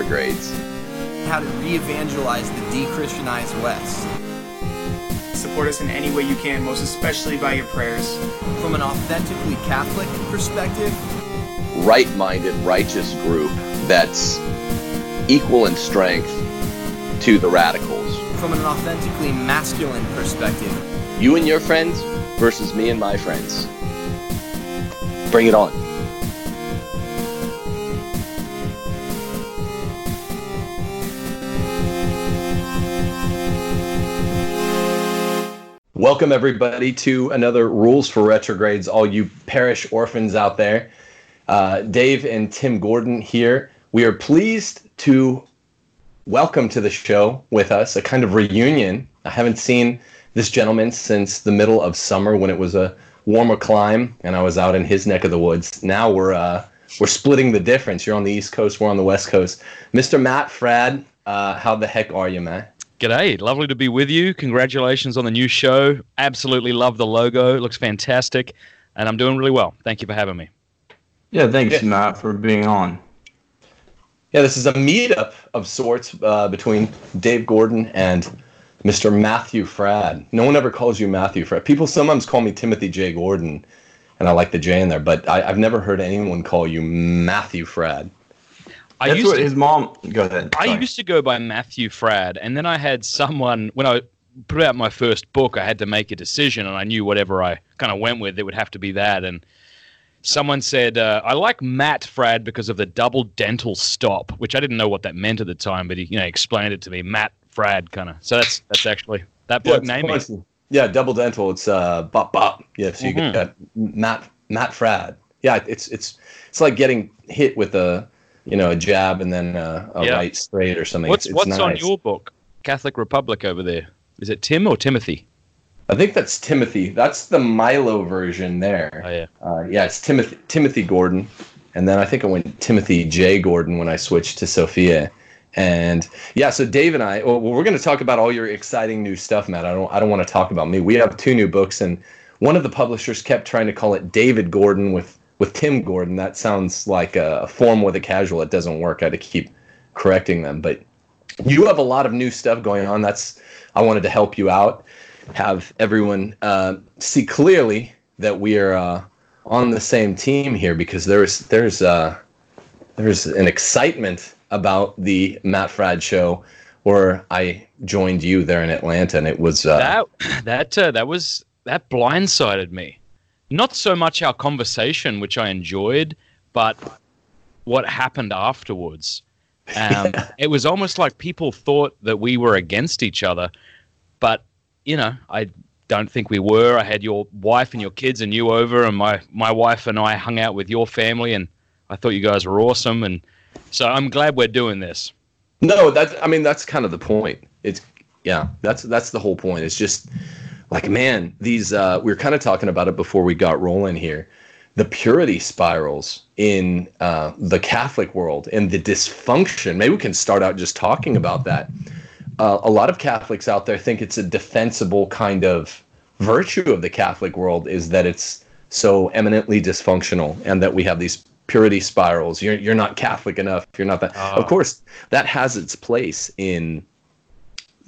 retrogrades. How to re-evangelize the de-Christianized West. Support us in any way you can, most especially by your prayers. From an authentically Catholic perspective, right minded, righteous group that's equal in strength to the radicals. From an authentically masculine perspective, you and your friends versus me and my friends. Bring it on. Welcome, everybody, to another Rules for Retrogrades, all you parish orphans out there. Uh, Dave and Tim Gordon here. We are pleased to welcome to the show with us a kind of reunion. I haven't seen this gentleman since the middle of summer when it was a warmer climb and I was out in his neck of the woods. Now we're uh, we're splitting the difference. You're on the East Coast, we're on the West Coast. Mr. Matt Fradd, uh, how the heck are you, man? G'day, lovely to be with you. Congratulations on the new show. Absolutely love the logo. It looks fantastic, and I'm doing really well. Thank you for having me. Yeah, thanks, yeah. Matt, for being on. Yeah, this is a meetup of sorts uh, between Dave Gordon and Mr. Matthew Fradd. No one ever calls you Matthew Fradd. People sometimes call me Timothy J. Gordon, and I like the J in there, but I, have never heard anyone call you Matthew Fradd. I That's what to, his mom. Go ahead. Sorry. I used to go by Matthew Fradd, and then I had someone when I put out my first book. I had to make a decision, and I knew whatever I kind of went with, it would have to be that. And someone said, uh, I like Matt Fradd because of the double dental stop, which I didn't know what that meant at the time, but he you know explained it to me. Matt Fradd, kind of. So that's that's actually that book yeah, name. Yeah, double dental. It's uh, bop bop. Yeah, so you mm-hmm. get that Matt Matt Fradd. Yeah, it's it's it's like getting hit with a you know a jab and then uh, a yeah. right straight or something. What's it's, it's what's nice. on your book? Catholic Republic over there. Is it Tim or Timothy? I think that's Timothy. That's the Milo version there. Oh yeah. Uh, yeah, it's Timothy Timothy Gordon, and then I think I went Timothy J Gordon when I switched to Sophia. And yeah, so Dave and I, well, we're going to talk about all your exciting new stuff, Matt. I don't, I don't want to talk about me. We have two new books, and one of the publishers kept trying to call it David Gordon with with Tim Gordon. That sounds like a form with a casual. It doesn't work. I had to keep correcting them, but you have a lot of new stuff going on. That's I wanted to help you out have everyone uh, see clearly that we are uh, on the same team here because there's there's uh, there's an excitement about the Matt Fradd show where I joined you there in Atlanta, and it was uh, that that uh, that was that blindsided me. Not so much our conversation, which I enjoyed, but what happened afterwards. Um, it was almost like people thought that we were against each other, but you know, I don't think we were. I had your wife and your kids and you over, and my my wife and I hung out with your family, and I thought you guys were awesome, and so I'm glad we're doing this. No, that's I mean that's kind of the point. It's yeah, that's that's the whole point. It's just like man, these uh, we were kind of talking about it before we got rolling here. The purity spirals in uh, the Catholic world and the dysfunction. Maybe we can start out just talking about that uh, a lot of Catholics out there think it's a defensible kind of virtue of the Catholic world is that it's so eminently dysfunctional and that we have these purity spirals. You're you're not Catholic enough. You're not that. Uh. Of course, that has its place in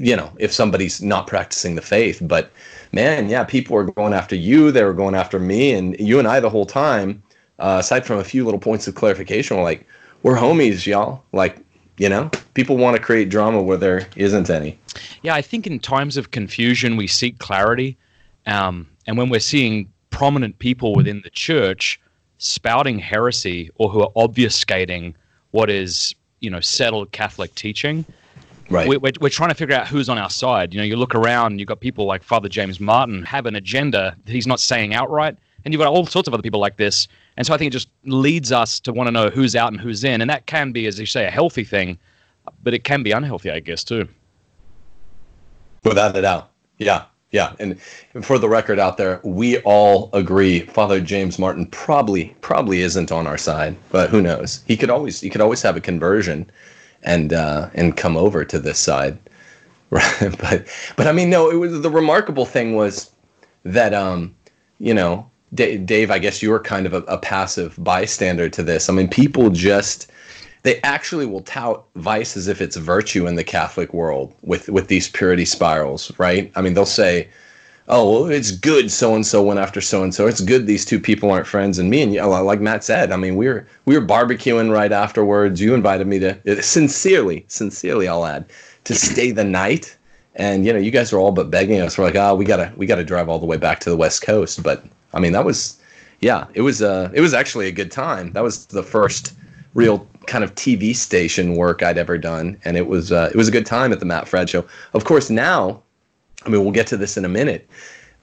you know if somebody's not practicing the faith. But man, yeah, people are going after you. They were going after me, and you and I the whole time. Uh, aside from a few little points of clarification, we're like, we're homies, y'all. Like you know people want to create drama where there isn't any yeah i think in times of confusion we seek clarity um, and when we're seeing prominent people within the church spouting heresy or who are obfuscating what is you know settled catholic teaching right we're, we're, we're trying to figure out who's on our side you know you look around you've got people like father james martin have an agenda that he's not saying outright and you've got all sorts of other people like this and so I think it just leads us to want to know who's out and who's in. And that can be, as you say, a healthy thing, but it can be unhealthy, I guess, too. Without a doubt. Yeah. Yeah. And for the record out there, we all agree Father James Martin probably probably isn't on our side, but who knows? He could always he could always have a conversion and uh and come over to this side. but but I mean no, it was the remarkable thing was that um you know Dave, I guess you were kind of a, a, passive bystander to this. I mean, people just they actually will tout vice as if it's virtue in the Catholic world with with these purity spirals, right? I mean, they'll say, "Oh, well, it's good so and so went after so and so. It's good these two people aren't friends." And me and you, like Matt said, I mean, we were we were barbecuing right afterwards. You invited me to sincerely, sincerely, I'll add, to stay the night. And you know, you guys were all but begging us. We're like, "Oh, we gotta we gotta drive all the way back to the West Coast." But I mean, that was yeah, it was uh it was actually a good time. That was the first real kind of TV station work I'd ever done, and it was uh, it was a good time at the Matt Fradd Show. Of course, now, I mean, we'll get to this in a minute.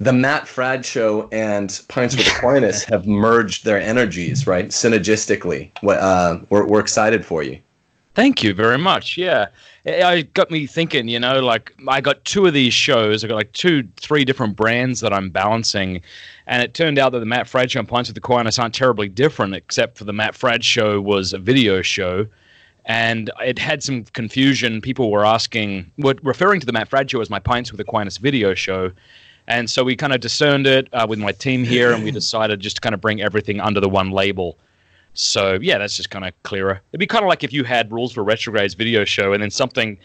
The Matt Fradd Show and Pints with Aquinas have merged their energies, right? Synergistically, uh, we're we're excited for you. Thank you very much. Yeah, it got me thinking. You know, like I got two of these shows. I got like two, three different brands that I'm balancing, and it turned out that the Matt Fradd show and Pints with Aquinas aren't terribly different, except for the Matt Fradd show was a video show. And it had some confusion. People were asking, were referring to the Matt show as my Pints with Aquinas video show. And so we kind of discerned it uh, with my team here, and we decided just to kind of bring everything under the one label. So yeah, that's just kind of clearer. It'd be kind of like if you had rules for retrogrades video show, and then something,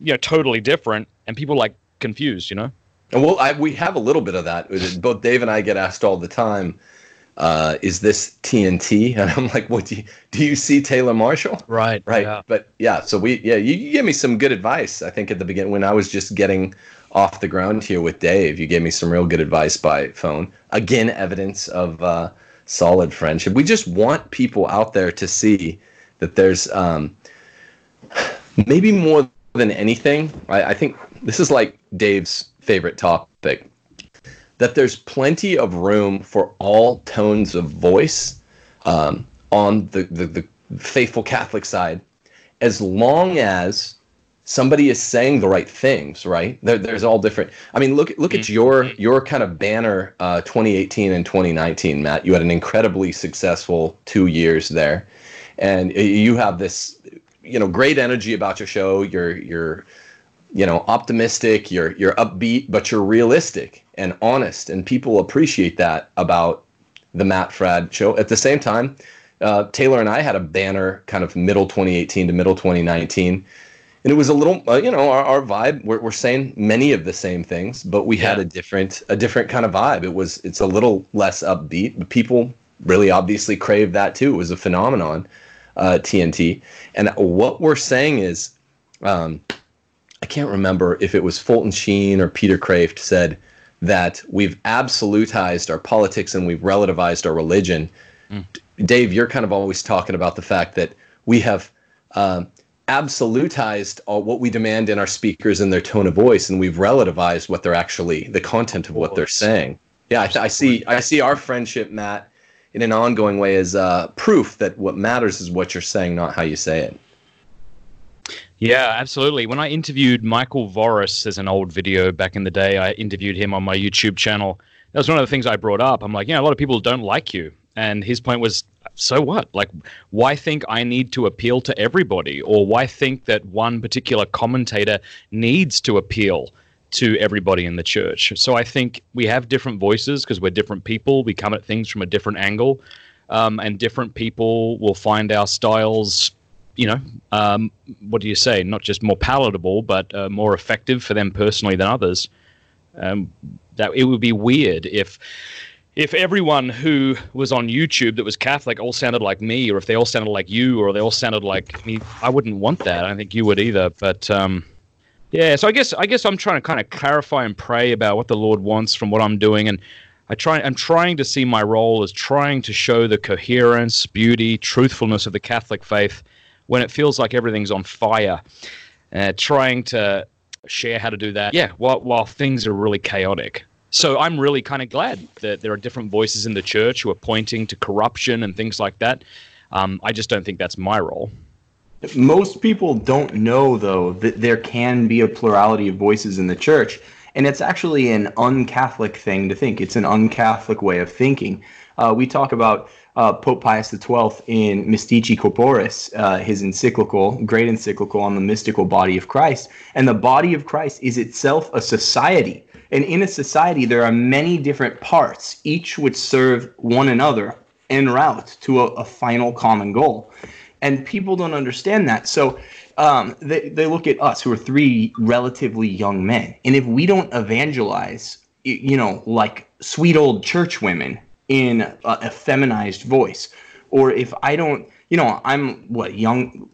you know, totally different, and people like confused, you know. Well, I, we have a little bit of that. Both Dave and I get asked all the time, uh, "Is this TNT?" And I'm like, "What do you do? You see Taylor Marshall?" Right, right. Yeah. But yeah, so we yeah, you, you gave me some good advice. I think at the beginning when I was just getting off the ground here with Dave, you gave me some real good advice by phone. Again, evidence of uh, solid friendship. We just want people out there to see that there's um, maybe more than anything. I, I think this is like Dave's favorite topic that there's plenty of room for all tones of voice um, on the, the, the faithful Catholic side, as long as somebody is saying the right things, right? There, there's all different. I mean, look look at mm-hmm. your your kind of banner, uh, 2018 and 2019, Matt. You had an incredibly successful two years there, and you have this, you know, great energy about your show. You're you're you know optimistic you're you're upbeat but you're realistic and honest and people appreciate that about the matt fradd show. At the same time uh, taylor and i had a banner kind of middle 2018 to middle 2019 and it was a little uh, you know our, our vibe we're, we're saying many of the same things but we yeah. had a different a different kind of vibe. It was it's a little less upbeat but people really obviously crave that too. It was a phenomenon uh, tnt and what we're saying is um, I can't remember if it was Fulton Sheen or Peter Kreeft said that we've absolutized our politics and we've relativized our religion. Mm. Dave, you're kind of always talking about the fact that we have um, absolutized all, what we demand in our speakers and their tone of voice, and we've relativized what they're actually the content of what they're saying. Yeah, I, I see. I see our friendship, Matt, in an ongoing way as uh, proof that what matters is what you're saying, not how you say it. Yeah, absolutely. When I interviewed Michael Voris, there's an old video back in the day. I interviewed him on my YouTube channel. That was one of the things I brought up. I'm like, yeah, a lot of people don't like you. And his point was, so what? Like, why think I need to appeal to everybody? Or why think that one particular commentator needs to appeal to everybody in the church? So I think we have different voices because we're different people. We come at things from a different angle. Um, and different people will find our styles you know, um, what do you say? Not just more palatable, but uh, more effective for them personally than others. Um, that it would be weird if if everyone who was on YouTube that was Catholic all sounded like me, or if they all sounded like you, or they all sounded like me. I wouldn't want that. I don't think you would either. But um, yeah, so I guess I guess I'm trying to kind of clarify and pray about what the Lord wants from what I'm doing, and I try. I'm trying to see my role as trying to show the coherence, beauty, truthfulness of the Catholic faith when it feels like everything's on fire. Uh, trying to share how to do that, yeah, while, while things are really chaotic. So I'm really kind of glad that there are different voices in the church who are pointing to corruption and things like that. Um, I just don't think that's my role. Most people don't know, though, that there can be a plurality of voices in the church. And it's actually an un-Catholic thing to think. It's an un-Catholic way of thinking. Uh, we talk about uh, Pope Pius XII in Mystici Corporis, uh, his encyclical, great encyclical on the mystical body of Christ. And the body of Christ is itself a society. And in a society, there are many different parts, each which serve one another en route to a, a final common goal. and people don't understand that. So um, they they look at us who are three relatively young men, and if we don't evangelize, you know, like sweet old church women in a, a feminized voice, or if I don't, you know, I'm what young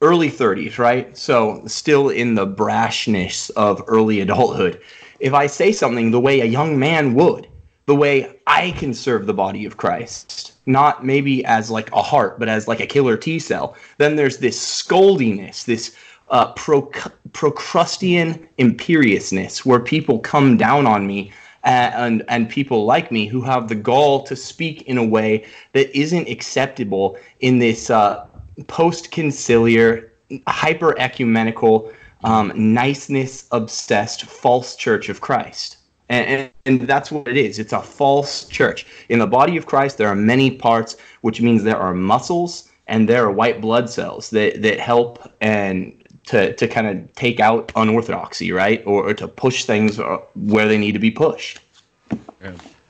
early 30s, right? So still in the brashness of early adulthood. If I say something the way a young man would, the way I can serve the body of Christ, not maybe as like a heart, but as like a killer T cell, then there's this scoldiness, this uh, pro- Procrustean imperiousness where people come down on me and and people like me who have the gall to speak in a way that isn't acceptable in this uh, post conciliar, hyper ecumenical, um, niceness obsessed false church of Christ. And, and, and, that's what it is. It's a false church. In the body of Christ, there are many parts, which means there are muscles and there are white blood cells that, that help and to, to kind of take out unorthodoxy, right? Or, or to push things uh, where they need to be pushed.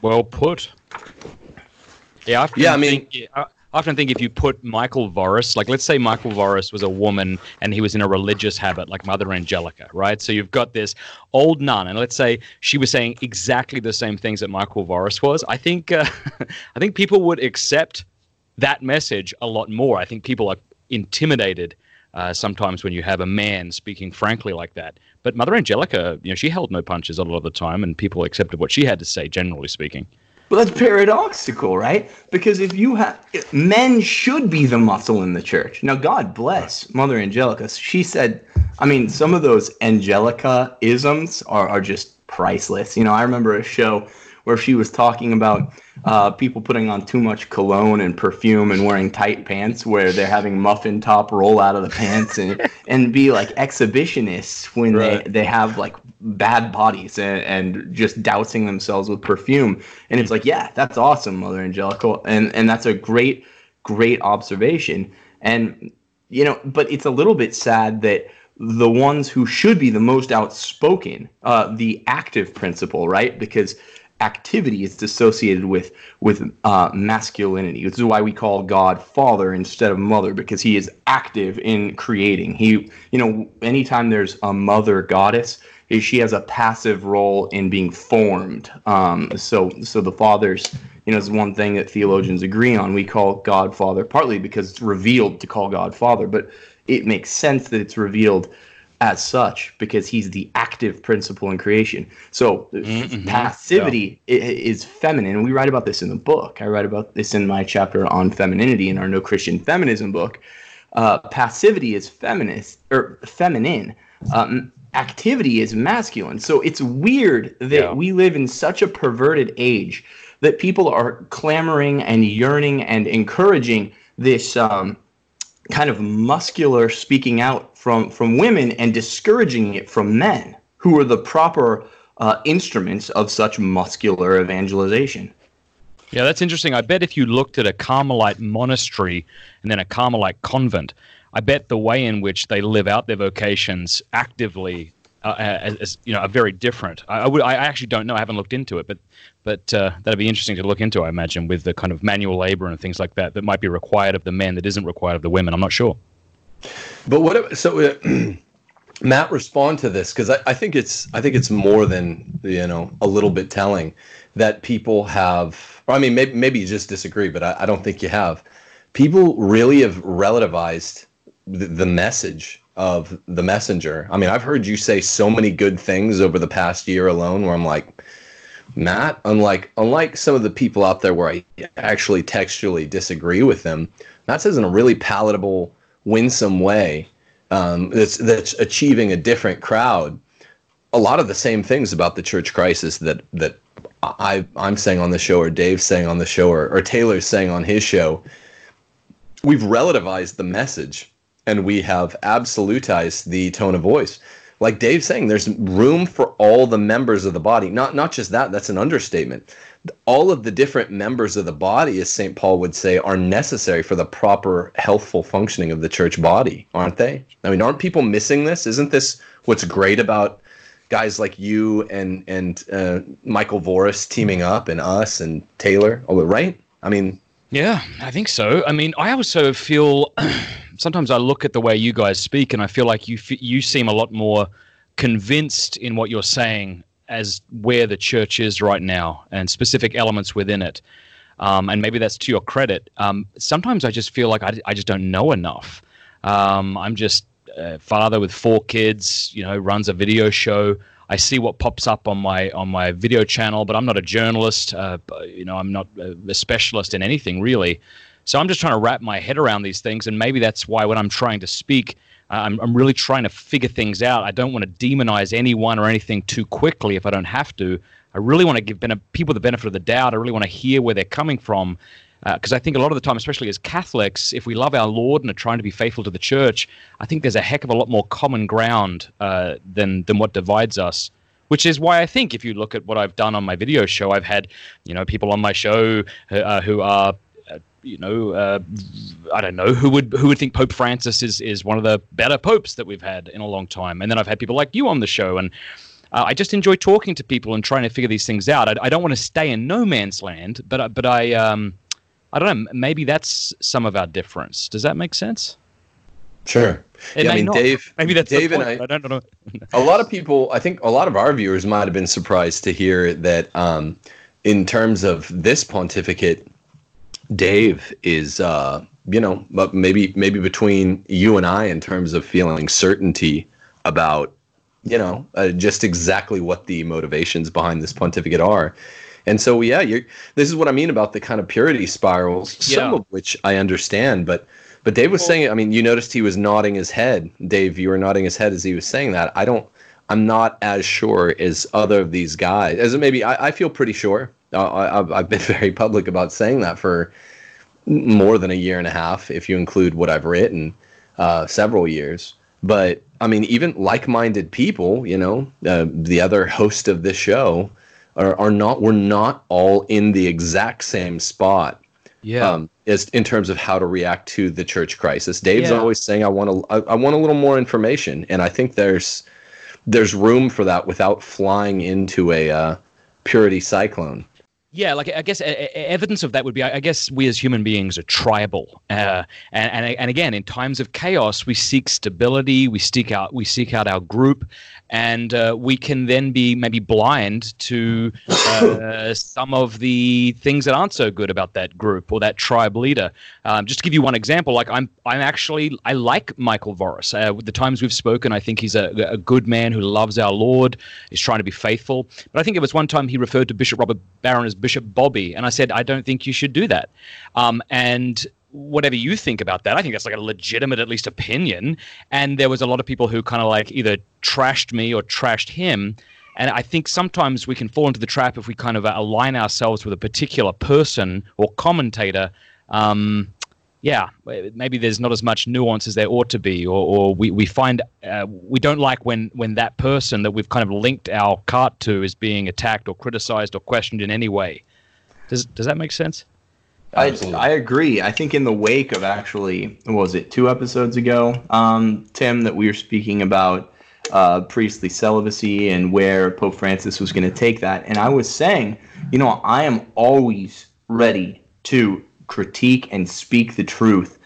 Well put. Yeah, I yeah. I mean, think, I often think if you put Michael Voris, like let's say Michael Voris was a woman and he was in a religious habit, like Mother Angelica, right? So you've got this old nun, and let's say she was saying exactly the same things that Michael Voris was. I think, uh, I think people would accept that message a lot more. I think people are intimidated uh, sometimes when you have a man speaking frankly like that. But Mother Angelica, you know, she held no punches a lot of the time, and people accepted what she had to say, generally speaking. Well, that's paradoxical, right? Because if you have men should be the muscle in the church. Now, God bless Mother Angelica. She said, I mean, some of those Angelica isms are, are just priceless. You know, I remember a show where she was talking about uh, people putting on too much cologne and perfume and wearing tight pants, where they're having muffin top roll out of the pants and and be like exhibitionists when right. they they have like bad bodies and, and just dousing themselves with perfume. And it's like, yeah, that's awesome, Mother Angelica, and and that's a great great observation. And you know, but it's a little bit sad that the ones who should be the most outspoken, uh, the active principle, right? Because activity is associated with with uh, masculinity. This is why we call God Father instead of Mother because He is active in creating. He, you know, anytime there's a mother goddess, she has a passive role in being formed. Um, so, so the fathers, you know, is one thing that theologians agree on. We call God Father partly because it's revealed to call God Father, but it makes sense that it's revealed as such because he's the active principle in creation. So mm-hmm. passivity yeah. is feminine. We write about this in the book. I write about this in my chapter on femininity in our No Christian Feminism book. Uh, passivity is feminist or feminine. Um, activity is masculine. So it's weird that yeah. we live in such a perverted age that people are clamoring and yearning and encouraging this um, kind of muscular speaking out from from women and discouraging it from men who are the proper uh, instruments of such muscular evangelization. Yeah, that's interesting. I bet if you looked at a Carmelite monastery and then a Carmelite convent, I bet the way in which they live out their vocations actively uh, as, as, you know are very different. I, I, would, I actually don't know. I haven't looked into it, but but uh, that'd be interesting to look into. I imagine with the kind of manual labor and things like that that might be required of the men that isn't required of the women. I'm not sure. But what so uh, Matt respond to this because I, I think it's I think it's more than you know a little bit telling that people have. Or I mean, maybe maybe you just disagree, but I, I don't think you have. People really have relativized the, the message of the messenger. I mean, I've heard you say so many good things over the past year alone where I'm like, Matt, unlike unlike some of the people out there where I actually textually disagree with them, Matt says in a really palatable, winsome way um, that's that's achieving a different crowd. A lot of the same things about the church crisis that that I I'm saying on the show, or Dave's saying on the show, or, or Taylor's saying on his show. We've relativized the message and we have absolutized the tone of voice. Like Dave's saying, there's room for all the members of the body. Not not just that, that's an understatement. All of the different members of the body, as St. Paul would say, are necessary for the proper healthful functioning of the church body, aren't they? I mean, aren't people missing this? Isn't this what's great about guys like you and and uh, Michael Voris teaming up and us and Taylor? Oh, right? I mean, yeah, I think so. I mean, I also feel sometimes I look at the way you guys speak, and I feel like you you seem a lot more convinced in what you're saying as where the church is right now and specific elements within it. Um, and maybe that's to your credit. Um, sometimes I just feel like I, I just don't know enough. Um, I'm just a father with four kids, you know, runs a video show. I see what pops up on my on my video channel, but I'm not a journalist. Uh, you know, I'm not a specialist in anything really. So I'm just trying to wrap my head around these things, and maybe that's why when I'm trying to speak, I'm, I'm really trying to figure things out. I don't want to demonize anyone or anything too quickly if I don't have to. I really want to give people the benefit of the doubt. I really want to hear where they're coming from. Because uh, I think a lot of the time, especially as Catholics, if we love our Lord and are trying to be faithful to the church, I think there's a heck of a lot more common ground uh, than than what divides us. Which is why I think if you look at what I've done on my video show, I've had you know people on my show uh, who are you know, uh, I don't know who would who would think Pope Francis is is one of the better popes that we've had in a long time. And then I've had people like you on the show, and uh, I just enjoy talking to people and trying to figure these things out. I, I don't want to stay in no man's land, but but I um, I don't know. Maybe that's some of our difference. Does that make sense? Sure. It yeah, I mean, not. Dave. Maybe that's Dave and. I. I don't know. a lot of people, I think, a lot of our viewers might have been surprised to hear that, um, in terms of this pontificate, Dave is, uh, you know, but maybe maybe between you and I in terms of feeling certainty about, you know, uh, just exactly what the motivations behind this pontificate are. And so, yeah, this is what I mean about the kind of purity spirals, some Yeah. of which I understand. But, but Dave was saying, I mean, you noticed he was nodding his head. Dave, you were nodding his head as he was saying that. I don't, I'm not as sure as other of these guys. As maybe I, I feel pretty sure. I, I've, I've been very public about saying that for more than a year and a half, if you include what I've written, uh, several years. But I mean, even like-minded people, you know, uh, the other host of this show, are, are not. We're not all in the exact same spot Yeah. um, is in terms of how to react to the church crisis. Dave's Yeah. always saying, "I want to, I, I want a little more information," and I think there's there's room for that without flying into a uh, purity cyclone. Yeah, like I guess evidence of that would be, I I guess we as human beings are tribal, uh, and, and and again, in times of chaos, we seek stability, we seek out we seek out our group, and uh, we can then be maybe blind to uh, some of the things that aren't so good about that group or that tribe leader. Um, just to give you one example, like I'm I'm actually I like Michael Voris. Uh, the times we've spoken, I think he's a, a good man who loves our Lord, is trying to be faithful. But I think it was one time he referred to Bishop Robert Barron as Bishop Bobby, and I said I don't think you should do that. Um, and whatever you think about that, I think that's like a legitimate, at least, opinion. And there was a lot of people who kind of like either trashed me or trashed him. And I think sometimes we can fall into the trap if we kind of align ourselves with a particular person or commentator. Um, yeah, maybe there's not as much nuance as there ought to be, or, or we, we find uh, we don't like when, when that person that we've kind of linked our cart to is being attacked or criticized or questioned in any way. Does, does that make sense? I, Absolutely. I agree. I think in the wake of actually, what was it two episodes ago, um, Tim, that we were speaking about uh, priestly celibacy and where Pope Francis was going to take that, and I was saying, you know, I am always ready to critique and speak the truth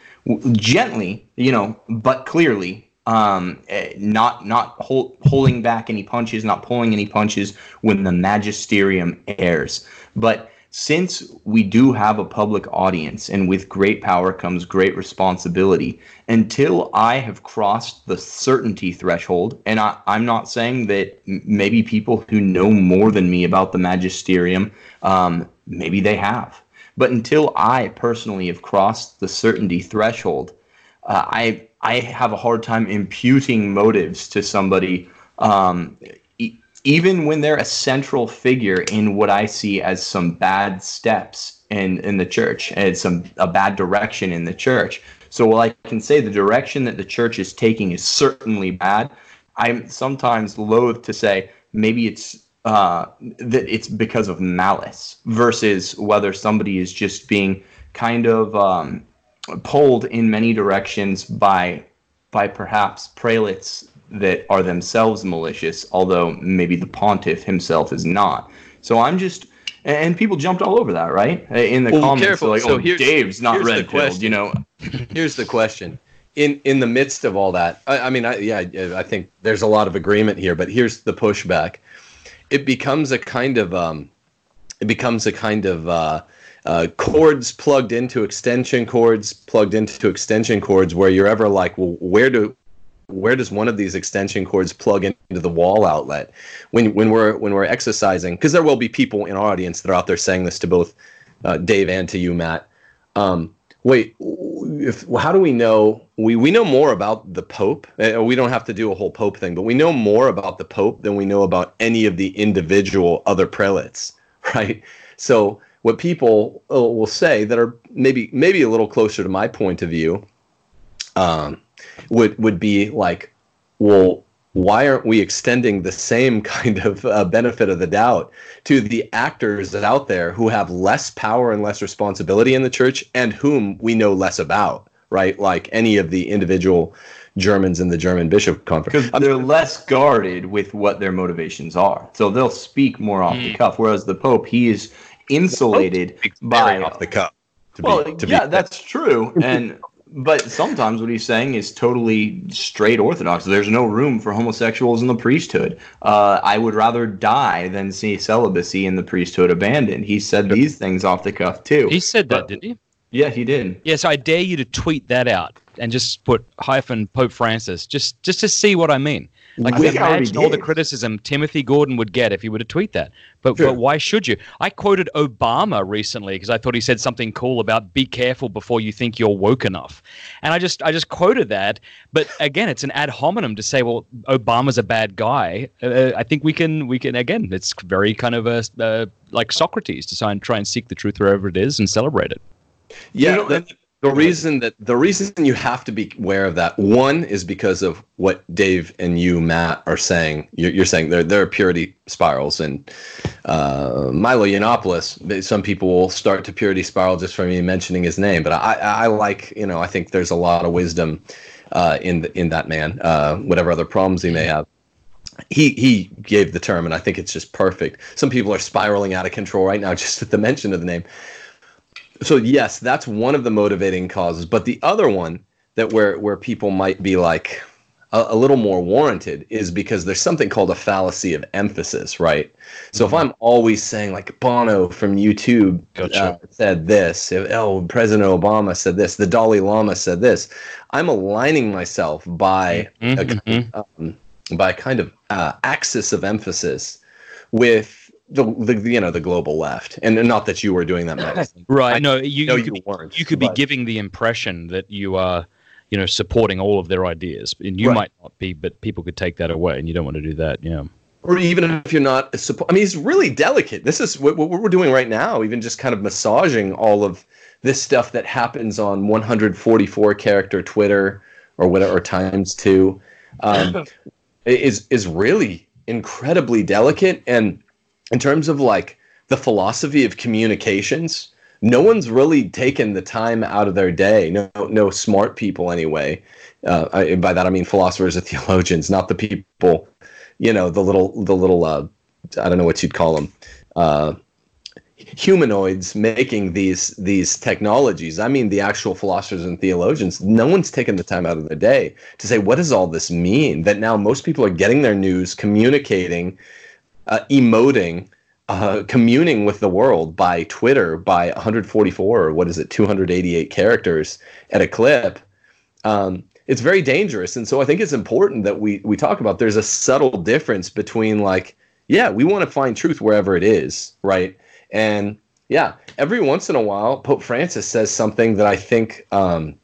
gently, you know, but clearly. Um, eh, not not hol- holding back any punches, not pulling any punches when the magisterium errs, but since we do have a public audience and with great power comes great responsibility, until I have crossed the certainty threshold, and I, I'm not saying that maybe people who know more than me about the magisterium, um, maybe they have. But until I personally have crossed the certainty threshold, uh, I I have a hard time imputing motives to somebody, um, even when they're a central figure in what I see as some bad steps in in the church and some a bad direction in the church. So while I can say the direction that the church is taking is certainly bad, I'm sometimes loath to say maybe it's uh, that it's because of malice versus whether somebody is just being kind of um, pulled in many directions by by perhaps prelates that are themselves malicious, although maybe the pontiff himself is not. So I'm just and people jumped all over that, right? In the Well, comments, careful. like, So "Oh, here's- Dave's not red pilled," you know. Here's the question: in in the midst of all that, I, I mean, I, yeah, I think there's a lot of agreement here. But here's the pushback: it becomes a kind of um, it becomes a kind of uh, uh, cords plugged into extension cords, plugged into extension cords, where you're ever like, well, where do where does one of these extension cords plug into the wall outlet when when we're when we're exercising? Because there will be people in our audience that are out there saying this to both uh, Dave and to you, Matt. Um, wait, if how do we know? We we know more about the Pope. Uh, we don't have to do a whole Pope thing, but we know more about the Pope than we know about any of the individual other prelates, right? So what people uh, will say that are maybe maybe a little closer to my point of view um, would would be like, well, why aren't we extending the same kind of uh, benefit of the doubt to the actors out there who have less power and less responsibility in the church and whom we know less about, right? Like any of the individual Germans in the German Bishop Conference. Because they're less guarded with what their motivations are. So they'll speak more off the cuff. Whereas the Pope, he is insulated by off the cup. To well, be, to yeah, be, that's true. And but sometimes what he's saying is totally straight orthodox. There's no room for homosexuals in the priesthood. Uh, I would rather die than see celibacy in the priesthood abandoned. He said these things off the cuff too. He said that, But- didn't he? Yeah, he did. Yes, I dare you to tweet that out and just put hyphen Pope Francis, just just to see what I mean. Like I think I imagine all the criticism Timothy Gordon would get if he were to tweet that. But Sure. but why should you? I quoted Obama recently because I thought he said something cool about be careful before you think you're woke enough, and I just I just quoted that. But again, it's an ad hominem to say, well, Obama's a bad guy. Uh, I think we can we can again, it's very kind of a uh, like Socrates to try and try and seek the truth wherever it is and celebrate it. Yeah, You know, the, the reason that the reason you have to be aware of that one is because of what Dave and you, Matt, are saying. You're, you're saying there there are purity spirals, and uh, Milo Yiannopoulos. Some people will start to purity spiral just from me mentioning his name, but I, I like you know I think there's a lot of wisdom uh, in the, in that man. Uh, whatever other problems he may have he he gave the term, and I think it's just perfect. Some people are spiraling out of control right now just at the mention of the name. So yes, that's one of the motivating causes, but the other one that where where people might be like a, a little more warranted is because there's something called a fallacy of emphasis, right? So if I'm always saying like Bono from U2 Gotcha. uh, said this, if, oh President Obama said this, the Dalai Lama said this, I'm aligning myself by a Mhm, kind of, um, by a kind of uh, axis of emphasis with the, the you know the global left, and not that you were doing that, Max. Right. I no, you, know you, you could, weren't, you could be giving the impression that you are, you know, supporting all of their ideas, and you Right. might not be, but people could take that away, and you don't want to do that. Yeah. or even if you're not a suppo- I mean, it's really delicate. This is what, what we're doing right now, even just kind of massaging all of this stuff that happens on 144 character Twitter or whatever or times two um, is is really incredibly delicate. And in terms of like the philosophy of communications, no one's really taken the time out of their day. No, no smart people anyway. Uh, I, by that I mean philosophers and theologians, not the people you know the little the little uh, I don't know what you'd call them uh, humanoids making these these technologies. I mean the actual philosophers and theologians. No one's taken the time out of their day to say what does all this mean. That now most people are getting their news, communicating, uh, emoting. Uh, communing with the world by Twitter by 144 or what is it 288 characters at a clip um, it's very dangerous and so i think it's important that we we talk about there's a subtle difference between like yeah we want to find truth wherever it is right and yeah every once in a while pope francis says something that i think um,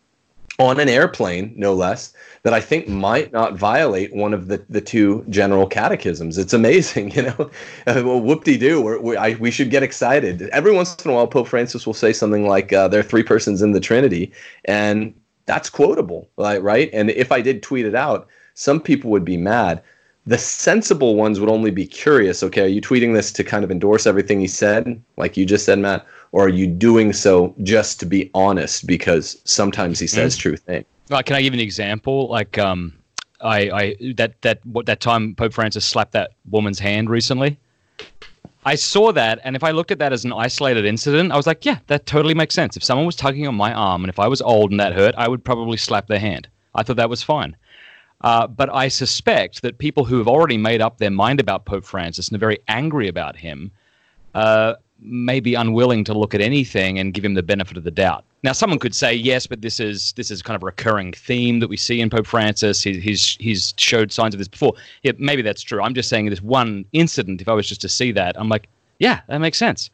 on an airplane no less that i think might not violate one of the, the two general catechisms it's amazing you know well whoop-de-doo we, we should get excited every once in a while pope francis will say something like uh, there are three persons in the trinity and that's quotable, right? And if I did tweet it out, some people would be mad. The sensible ones would only be curious. Okay, are you tweeting this to kind of endorse everything he said, like you just said, Matt, or are you doing so just to be honest because sometimes he says true things? Like, can I give an example? Like, um, I, I that that what that time Pope Francis slapped that woman's hand recently. I saw that, and if I looked at that as an isolated incident, I was like, yeah, that totally makes sense. If someone was tugging on my arm, and if I was old and that hurt, I would probably slap their hand. I thought that was fine. Uh, but I suspect that people who have already made up their mind about Pope Francis and are very angry about him uh, may be unwilling to look at anything and give him the benefit of the doubt. Now, someone could say, yes, but this is this is kind of a recurring theme that we see in Pope Francis. He, he's he's showed signs of this before. Yeah, maybe that's true. I'm just saying this one incident. If I was just to see that, I'm like, yeah, that makes sense.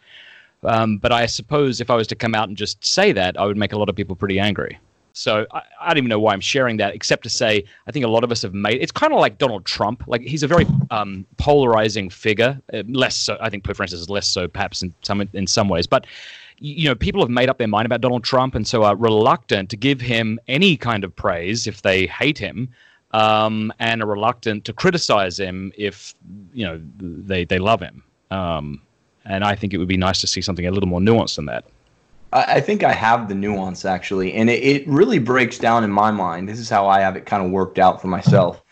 Um, but I suppose if I was to come out and just say that, I would make a lot of people pretty angry. So I, I, don't even know why I'm sharing that, except to say I think a lot of us have made. It's kind of like Donald Trump. Like he's a very um, polarizing figure. Uh, less so, I think Pope Francis is less so, perhaps in some in some ways. But you know, people have made up their mind about Donald Trump, and so are reluctant to give him any kind of praise if they hate him, um, and are reluctant to criticize him if you know they they love him. Um, and I think it would be nice to see something a little more nuanced than that. I think I have the nuance actually, and it, it really breaks down in my mind. This is how I have it kind of worked out for myself.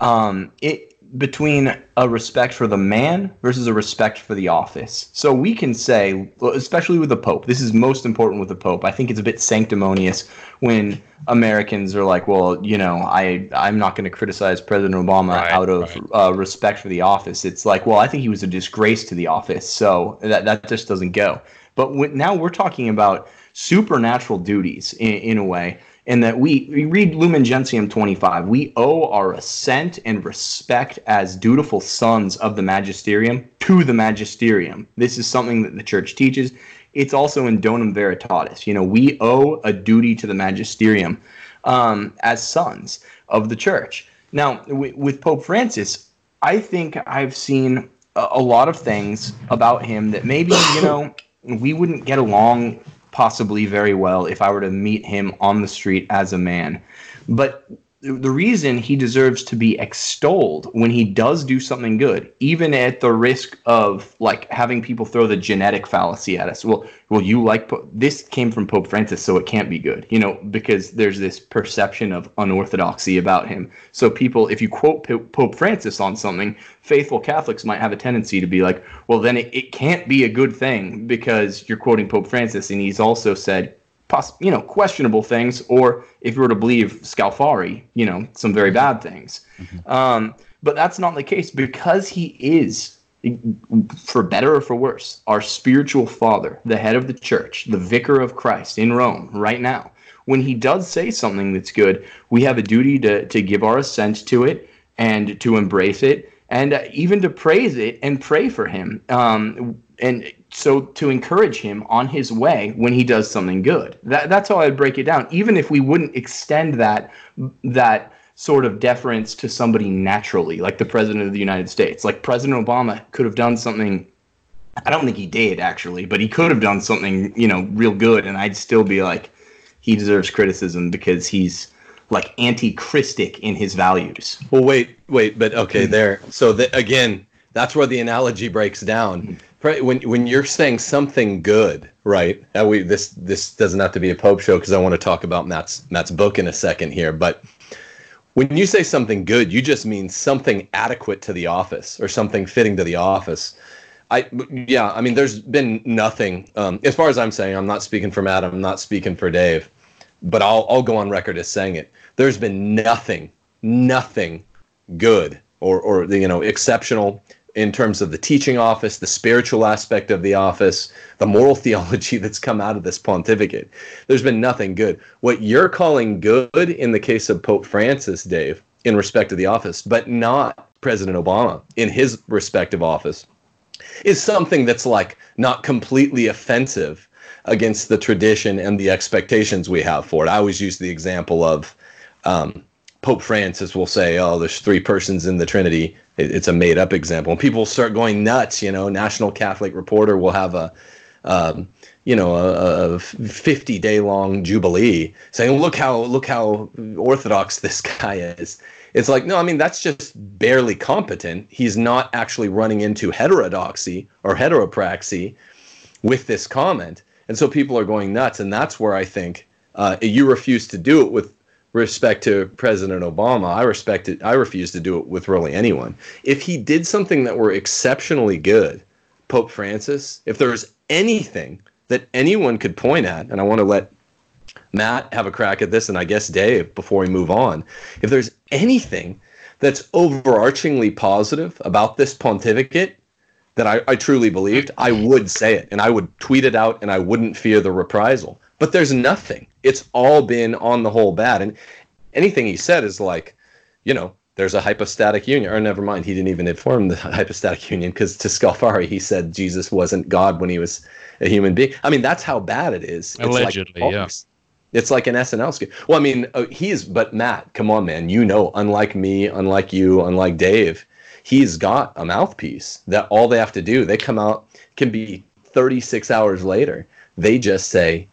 Um, it between a respect for the man versus a respect for the office. So we can say, especially with the Pope, this is most important with the Pope. I think it's a bit sanctimonious when Americans are like, well, you know, I I'm not going to criticize President Obama right, out of right. uh, respect for the office. It's like, well, I think he was a disgrace to the office, so that that just doesn't go. But now we're talking about supernatural duties in, in a way, and that we, we read Lumen Gentium 25. We owe our assent and respect as dutiful sons of the magisterium to the magisterium. This is something that the church teaches. It's also in Donum Veritatis. You know, we owe a duty to the magisterium um, as sons of the church. Now, w- with Pope Francis, I think I've seen a, a lot of things about him that maybe, you know, we wouldn't get along possibly very well if I were to meet him on the street as a man. But the reason he deserves to be extolled when he does do something good, even at the risk of like having people throw the genetic fallacy at us. Well, well, you like this came from Pope Francis, so it can't be good, you know, because there's this perception of unorthodoxy about him. So people, if you quote Pope Francis on something, faithful Catholics might have a tendency to be like, well, then it, it can't be a good thing because you're quoting Pope Francis, and he's also said poss- you know, questionable things, or if you were to believe Scalfari, you know, some very bad things. Mm-hmm. Um, but that's not the case because he is, for better or for worse, our spiritual father, the head of the church, the vicar of Christ in Rome right now. When he does say something that's good, we have a duty to, to give our assent to it and to embrace it and uh, even to praise it and pray for him. Um, and so to encourage him on his way when he does something good. That, that's how I'd break it down. Even if we wouldn't extend that that sort of deference to somebody naturally, like the president of the United States. Like President Obama could have done something. I don't think he did actually, but he could have done something, you know, real good, and I'd still be like, he deserves criticism because he's like anti-Christic in his values. Well, wait, wait, but okay, hmm. there. So the, again, that's where the analogy breaks down hmm. When when you're saying something good, right? we this this doesn't have to be a Pope show because I want to talk about Matt's Matt's book in a second here, but when you say something good, you just mean something adequate to the office or something fitting to the office. I yeah, I mean, there's been nothing um, as far as I'm saying. I'm not speaking for Matt. I'm not speaking for Dave, but I'll I'll go on record as saying it. There's been nothing, nothing good or or you know exceptional in terms of the teaching office, the spiritual aspect of the office, the moral theology that's come out of this pontificate. There's been nothing good. What you're calling good in the case of Pope Francis, Dave, in respect to the office, but not President Obama in his respective office, is something that's like not completely offensive against the tradition and the expectations we have for it. I always use the example of um, Pope Francis will say, "Oh, there's three persons in the Trinity." It's a made up example. And people start going nuts. You know, National Catholic Reporter will have a, um, you know, a, a 50 day long jubilee saying, look how, look how orthodox this guy is. It's like, no, I mean, that's just barely competent. He's not actually running into heterodoxy or heteropraxy with this comment. And so people are going nuts. And that's where I think uh, you refuse to do it with respect to President Obama, I respect it. I refuse to do it with really anyone. If he did something that were exceptionally good, Pope Francis, if there was anything that anyone could point at, and I want to let Matt have a crack at this, and I guess Dave before we move on. If there's anything that's overarchingly positive about this pontificate that I, I truly believed, I would say it and I would tweet it out and I wouldn't fear the reprisal. But there's nothing. It's all been on the whole bad. And anything he said is like, you know, there's a hypostatic union. Or never mind, he didn't even inform the hypostatic union because to Scalfari he said Jesus wasn't God when he was a human being. I mean, that's how bad it is. It's Allegedly, like, yeah. It's like an SNL skit. Well, I mean, uh, he's but Matt, come on, man. You know, unlike me, unlike you, unlike Dave, he's got a mouthpiece that all they have to do, they come out can be 36 hours later. They just say,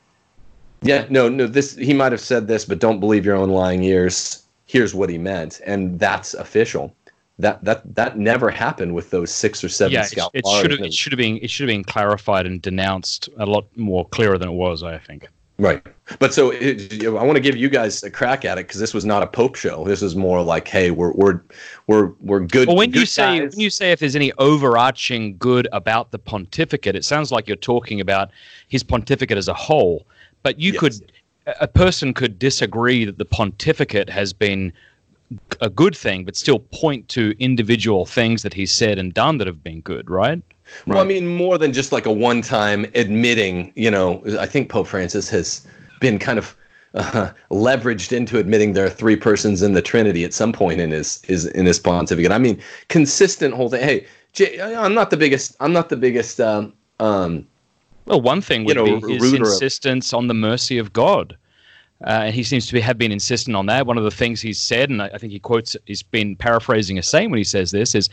"Yeah, no, no, this he might have said this, but don't believe your own lying ears. Here's what he meant." And that's official. That that that never happened with those six or seven Yeah, it, it should have it should have been it should have been clarified and denounced a lot more clearer than it was. I think. Right. But so it, I want to give you guys a crack at it because this was not a Pope show. This was more like, hey, we're we're we're we're good. Well, when good you say guys. when you say if there's any overarching good about the pontificate, it sounds like you're talking about his pontificate as a whole. But you Yes. could, a- a person could disagree that the pontificate has been a good thing, but still point to individual things that he's said and done that have been good, right? Well, I mean, more than just like a one-time admitting. You know, I think Pope Francis has been kind of uh, leveraged into admitting there are three persons in the Trinity at some point in his is in his pontificate. I mean, consistent whole thing. Hey, I'm not the biggest. I'm not the biggest. Um, um, Well, one thing You would know, be his insistence on the mercy of God. Uh, and he seems to be, have been insistent on that. One of the things he's said, and I, I think he quotes, he's been paraphrasing a saying when he says this, is,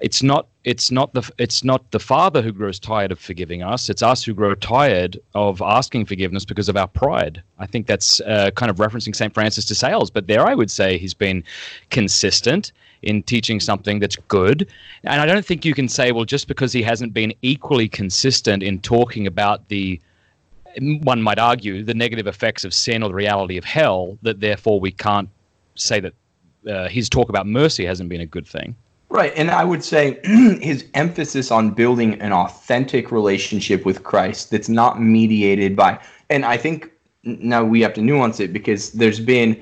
"It's not, it's not the, it's not the Father who grows tired of forgiving us. It's us who grow tired of asking forgiveness because of our pride." I think that's uh, kind of referencing Saint Francis de Sales. But there, I would say he's been consistent in teaching something that's good. And I don't think you can say, well, just because he hasn't been equally consistent in talking about the, one might argue, the negative effects of sin or the reality of hell, that therefore we can't say that uh, his talk about mercy hasn't been a good thing. Right, and I would say his emphasis on building an authentic relationship with Christ that's not mediated by, and I think now we have to nuance it because there's been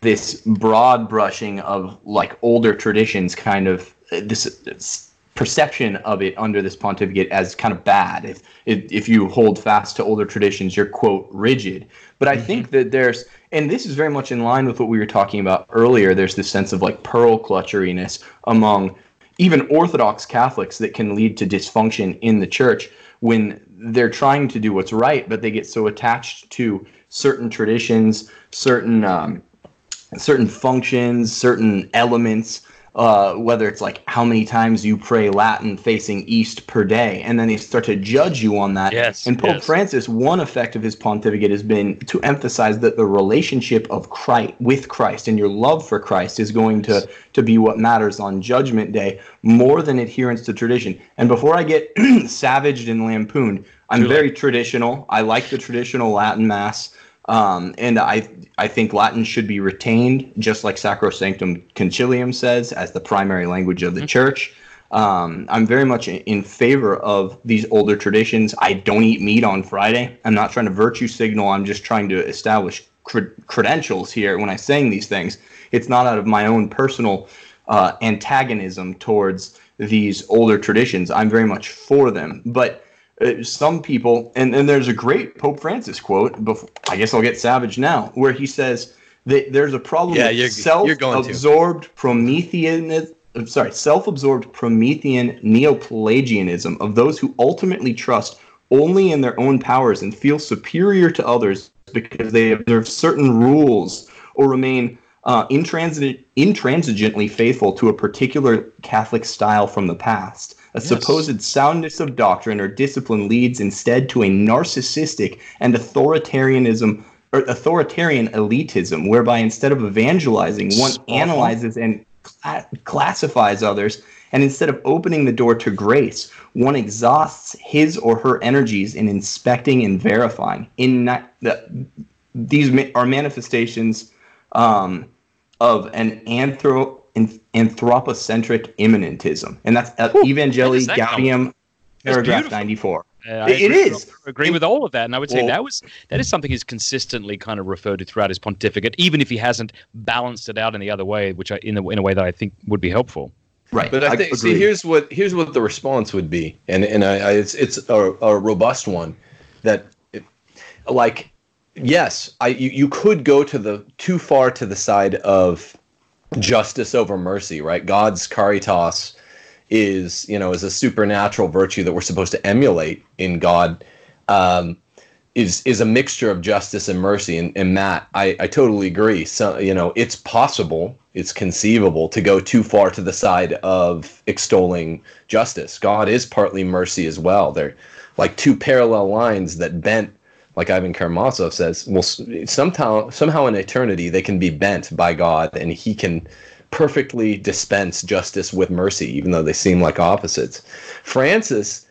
this broad brushing of like older traditions, kind of this, this perception of it under this pontificate as kind of bad. If, if if you hold fast to older traditions, you're quote rigid. But I think that there's, and this is very much in line with what we were talking about earlier. There's this sense of like pearl clutcheriness among even Orthodox Catholics that can lead to dysfunction in the church when they're trying to do what's right, but they get so attached to certain traditions, certain um, certain functions, certain elements, uh, whether it's like how many times you pray Latin facing east per day, and then they start to judge you on that. Yes, And Pope yes. Francis, one effect of his pontificate has been to emphasize that the relationship of Christ with Christ and your love for Christ is going to to be what matters on Judgment Day more than adherence to tradition. And before I get savaged and lampooned, I'm Too very traditional. I like the traditional Latin Mass. Um, and I I think Latin should be retained, just like Sacrosanctum Concilium says, as the primary language of the church. Um, I'm very much in- favor of these older traditions. I don't eat meat on Friday. I'm not trying to virtue signal. I'm just trying to establish cred- credentials here when I'm saying these things. It's not out of my own personal uh, antagonism towards these older traditions. I'm very much for them, but some people, and, and there's a great Pope Francis quote. Before, I guess I'll get savage now, where he says that there's a problem Yeah, with you're- you're self-absorbed Promethean. I'm sorry, self-absorbed Promethean Neo-Pelagianism of those who ultimately trust only in their own powers and feel superior to others because they observe certain rules or remain uh, intransigent, intransigently faithful to a particular Catholic style from the past. A supposed soundness of doctrine or discipline leads instead to a narcissistic and authoritarianism or authoritarian elitism, whereby instead of evangelizing, one analyzes and cla- classifies others, and instead of opening the door to grace, one exhausts his or her energies in inspecting and verifying. In the, these ma- are manifestations um, of an anthro an anthropocentric immanentism, and that's uh, Where Evangelii that Gaudium, paragraph beautiful. ninety four. I It- it agree- is. I agree with all of that, and I would say Well- that was that is something he's consistently kind of referred to throughout his pontificate, even if he hasn't balanced it out in the other way, which I, in the, in a way that I think would be helpful. Right. But I think see here's what here's what the response would be, and and I, I it's it's a, a robust one that it, like yes I you, you could go to the too far to the side of justice over mercy right God's caritas is you know is a supernatural virtue that we're supposed to emulate in God um, is is a mixture of justice and mercy. And, and Matt, I, I totally agree. So you know, it's possible, it's conceivable to go too far to the side of extolling justice. God is partly mercy as well. They're like two parallel lines that bent, like Ivan Karamazov says. Well, somehow somehow in eternity they can be bent by God, and He can perfectly dispense justice with mercy, even though they seem like opposites. Francis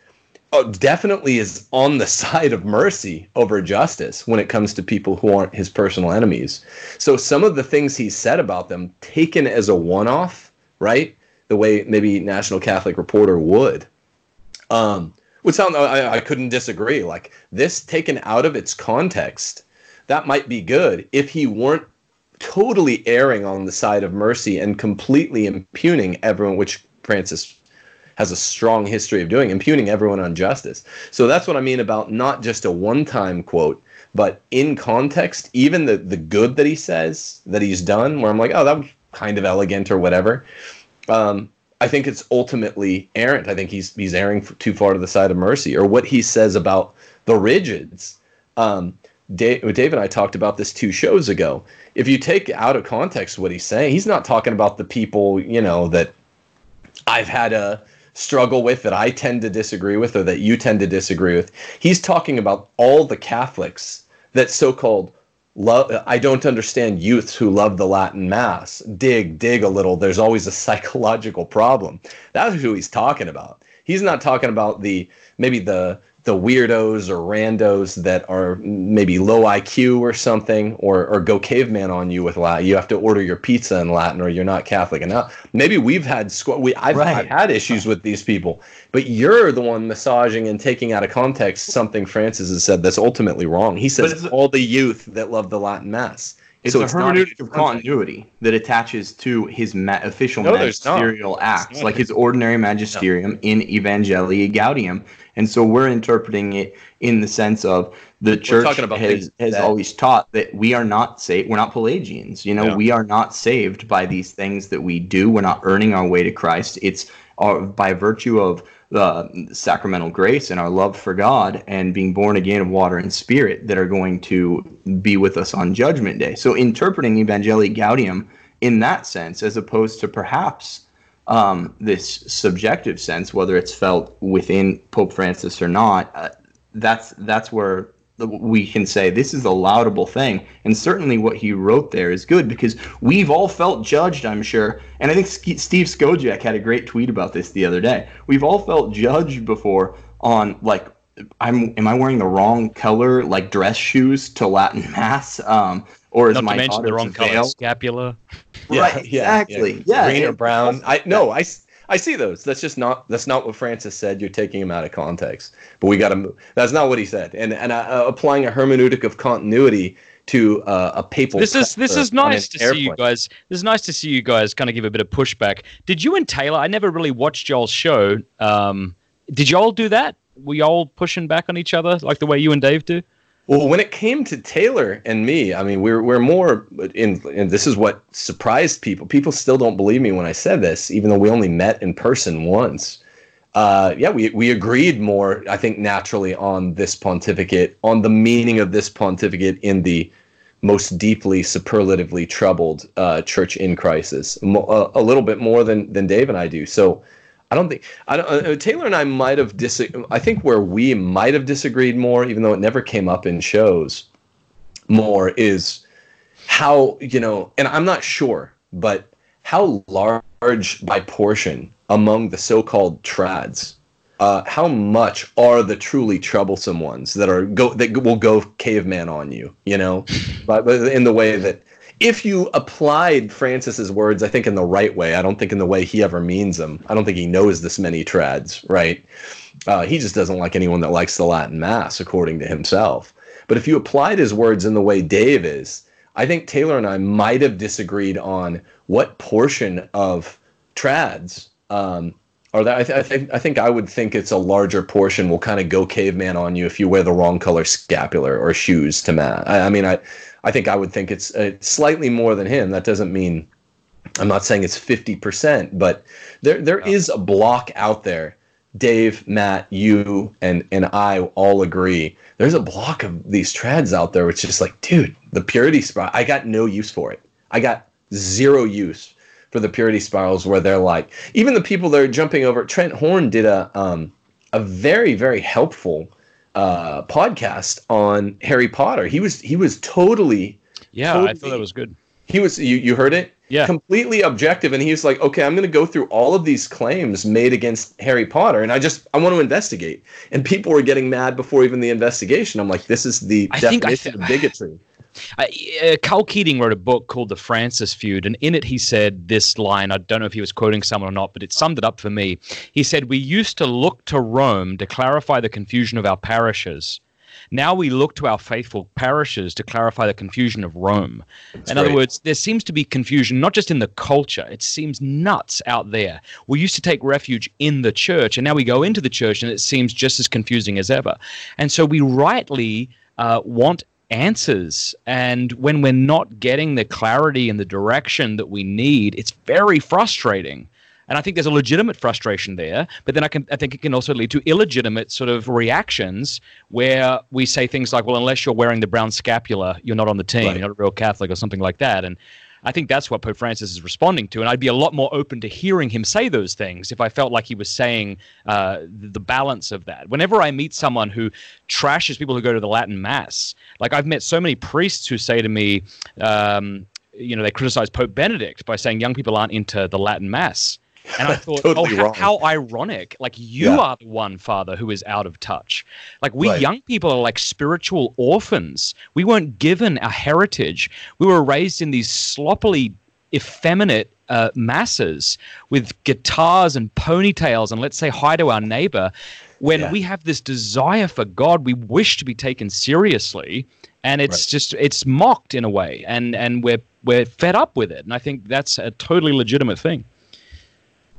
oh, definitely is on the side of mercy over justice when it comes to people who aren't his personal enemies. So some of the things he said about them, taken as a one-off, right? The way maybe National Catholic Reporter would, um, would sound. I, I couldn't disagree. Like this, taken out of its context, that might be good if he weren't totally erring on the side of mercy and completely impugning everyone, which Francis has a strong history of doing, impugning everyone on justice. So that's what I mean about not just a one-time quote, but in context, even the the good that he says that he's done, where I'm like, oh, that was kind of elegant or whatever. Um, I think it's ultimately errant. I think he's he's erring too far to the side of mercy, or what he says about the rigids. Um, Dave, Dave and I talked about this two shows ago. If you take out of context what he's saying, he's not talking about the people you know that I've had a struggle with that I tend to disagree with or that you tend to disagree with. He's talking about all the Catholics that so-called love I don't understand youths who love the Latin mass. Dig, dig a little. There's always a psychological problem. That's who he's talking about. He's not talking about the maybe the the weirdos or randos that are maybe low IQ or something, or or go caveman on you with Latin. You have to order your pizza in Latin, or you're not Catholic enough. Maybe we've had squ- we I've, Right. I've had issues with these people, but you're the one massaging and taking out of context something Francis has said that's ultimately wrong. He says all the youth that love the Latin mass. It's So a it's hermeneutic his of continuity that attaches to his ma- official No, there's not. magisterial acts, like his ordinary magisterium in Evangelii Gaudium. And so we're interpreting it in the sense of the church about has, has that- always taught that we are not saved. We're not Pelagians. You know, Yeah. we are not saved by these things that we do. We're not earning our way to Christ. It's our, by virtue of the sacramental grace and our love for God and being born again of water and spirit that are going to be with us on Judgment Day. So interpreting Evangelii Gaudium in that sense, as opposed to perhaps um, this subjective sense, whether it's felt within Pope Francis or not, uh, that's that's where we can say this is a laudable thing. And certainly what he wrote there is good because we've all felt judged, I'm sure. And I think Steve Skojec had a great tweet about this the other day. We've all felt judged before on like I'm am I wearing the wrong color like dress shoes to Latin mass? Um, or is Not my to mention the daughter's wrong color scapula. Right, exactly. Yeah, green or brown. I no, I, s- I see those. That's just not that's not what Francis said. You're taking him out of context. But we got to move. That's not what he said. And and uh, applying a hermeneutic of continuity to uh, a papal. This is this is nice to see you guys. This is nice to see you guys kind of give a bit of pushback. Did you and Taylor? I never really watched y'all's show. Um, did y'all do that? Were y'all pushing back on each other like the way you and Dave do? Well, when it came to Taylor and me, I mean, we're we're more in, and this is what surprised people. People still don't believe me when I said this, even though we only met in person once. Uh, yeah, we we agreed more, I think, naturally on this pontificate, on the meaning of this pontificate in the most deeply superlatively troubled uh, church in crisis, a, a little bit more than than Dave and I do. So. I don't think I don't, uh, Taylor and I might have dis. I think where we might have disagreed more, even though it never came up in shows, more is how you know, and I'm not sure, but how large by portion among the so-called trads, uh, how much are the truly troublesome ones that are go that will go caveman on you, you know, but, but in the way that if you applied Francis's words, I think in the right way. I don't think in the way he ever means them. I don't think he knows this many trads, right? Uh, he just doesn't like anyone that likes the Latin Mass, according to himself. But if you applied his words in the way Dave is, I think Taylor and I might have disagreed on what portion of trads um, are that. I, th- I, think I think I would think it's a larger portion will kind of go caveman on you if you wear the wrong color scapular or shoes to match. I, I mean, I I think I would think it's uh, slightly more than him. That doesn't mean I'm not saying it's 50%, but there there is a block out there. Dave, Matt, you, and and I all agree. There's a block of these trads out there, which is like, dude, the purity spot. I got no use for it. I got zero use for the purity spirals where they're like, even the people that are jumping over. Trent Horn did a um a very very helpful uh, podcast on Harry Potter. He was he was totally yeah. totally, I thought that was good. He was you you heard it yeah completely objective, and he was like, okay, I'm going to go through all of these claims made against Harry Potter, and I just I want to investigate. And people were getting mad before even the investigation. I'm like, this is the I definition think of bigotry. Uh, uh, Karl Keating wrote a book called The Francis Feud, and in it he said this line. I don't know if he was quoting someone or not, but it summed it up for me. He said, We used to look to Rome to clarify the confusion of our parishes. Now we look to our faithful parishes to clarify the confusion of Rome. That's in other words, there seems to be confusion not just in the culture, it seems nuts out there. We used to take refuge in the church, and now we go into the church and it seems just as confusing as ever. And so we rightly uh, want answers. And when we're not getting the clarity and the direction that we need, it's very frustrating. And I think there's a legitimate frustration there, but then I can I think it can also lead to illegitimate sort of reactions where we say things like, "Well, unless you're wearing the brown scapula, you're not on the team. Right. You're not a real Catholic," or something like that. And I think that's what Pope Francis is responding to, and I'd be a lot more open to hearing him say those things if I felt like he was saying uh, the balance of that. Whenever I meet someone who trashes people who go to the Latin Mass, like I've met so many priests who say to me, um, you know, they criticize Pope Benedict by saying young people aren't into the Latin Mass. And I thought, Totally oh, how, wrong. how ironic. Like, you Yeah. are the one, Father, who is out of touch. Like, we Right. young people are like spiritual orphans. We weren't given a heritage. We were raised in these sloppily effeminate uh, masses with guitars and ponytails and let's say hi to our neighbor. When Yeah. we have this desire for God, we wish to be taken seriously, and it's Right. just it's mocked in a way, and and we're we're fed up with it. And I think that's a totally legitimate thing.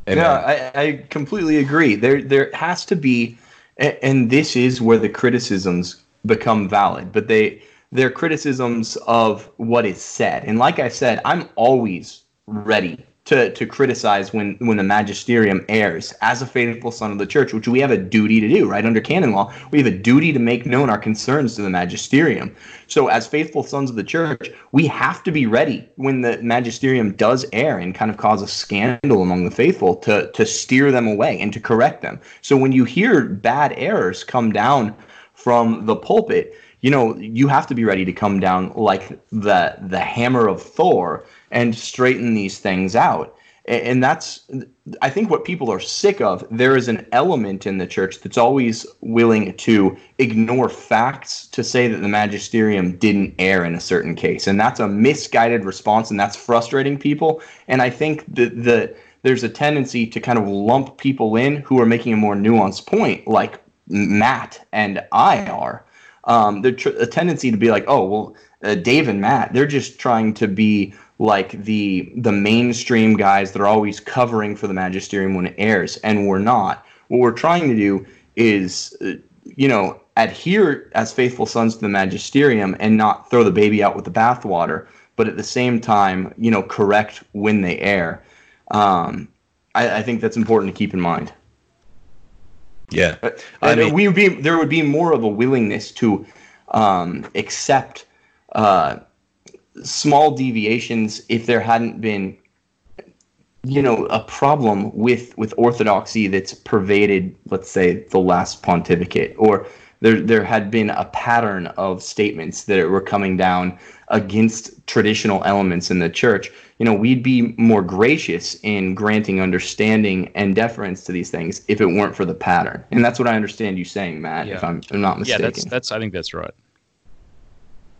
Amen. Yeah, I, I completely agree. There, there has to be, and this is where the criticisms become valid. But they, they're criticisms of what is said. And like I said, I'm always ready to to criticize when when the magisterium errs as a faithful son of the church, which we have a duty to do. Right under canon law, we have a duty to make known our concerns to the magisterium. So, as faithful sons of the church, we have to be ready when the magisterium does err and kind of cause a scandal among the faithful to, to steer them away and to correct them. So, when you hear bad errors come down from the pulpit, you know, you have to be ready to come down like the the hammer of Thor and straighten these things out. And that's, I think, what people are sick of. There is an element in the church that's always willing to ignore facts to say that the magisterium didn't err in a certain case. And that's a misguided response, and that's frustrating people. And I think that the, there's a tendency to kind of lump people in who are making a more nuanced point, like Matt and I are. Um, there's tr- a tendency to be like, oh, well, uh, Dave and Matt, they're just trying to be like the the mainstream guys that are always covering for the magisterium when it errs, and we're not. What we're trying to do is, uh, you know, adhere as faithful sons to the magisterium and not throw the baby out with the bathwater, but at the same time, you know, correct when they err. Um, I, I think that's important to keep in mind. yeah. I I mean- we would be there would be more of a willingness to um, accept uh, small deviations if there hadn't been, you know, a problem with with orthodoxy that's pervaded, let's say, the last pontificate, or there there had been a pattern of statements that were coming down against traditional elements in the church. You know, we'd be more gracious in granting understanding and deference to these things if it weren't for the pattern. And that's what I understand you saying, Matt. If I'm, I'm not mistaken Yeah, that's that's. I think that's right.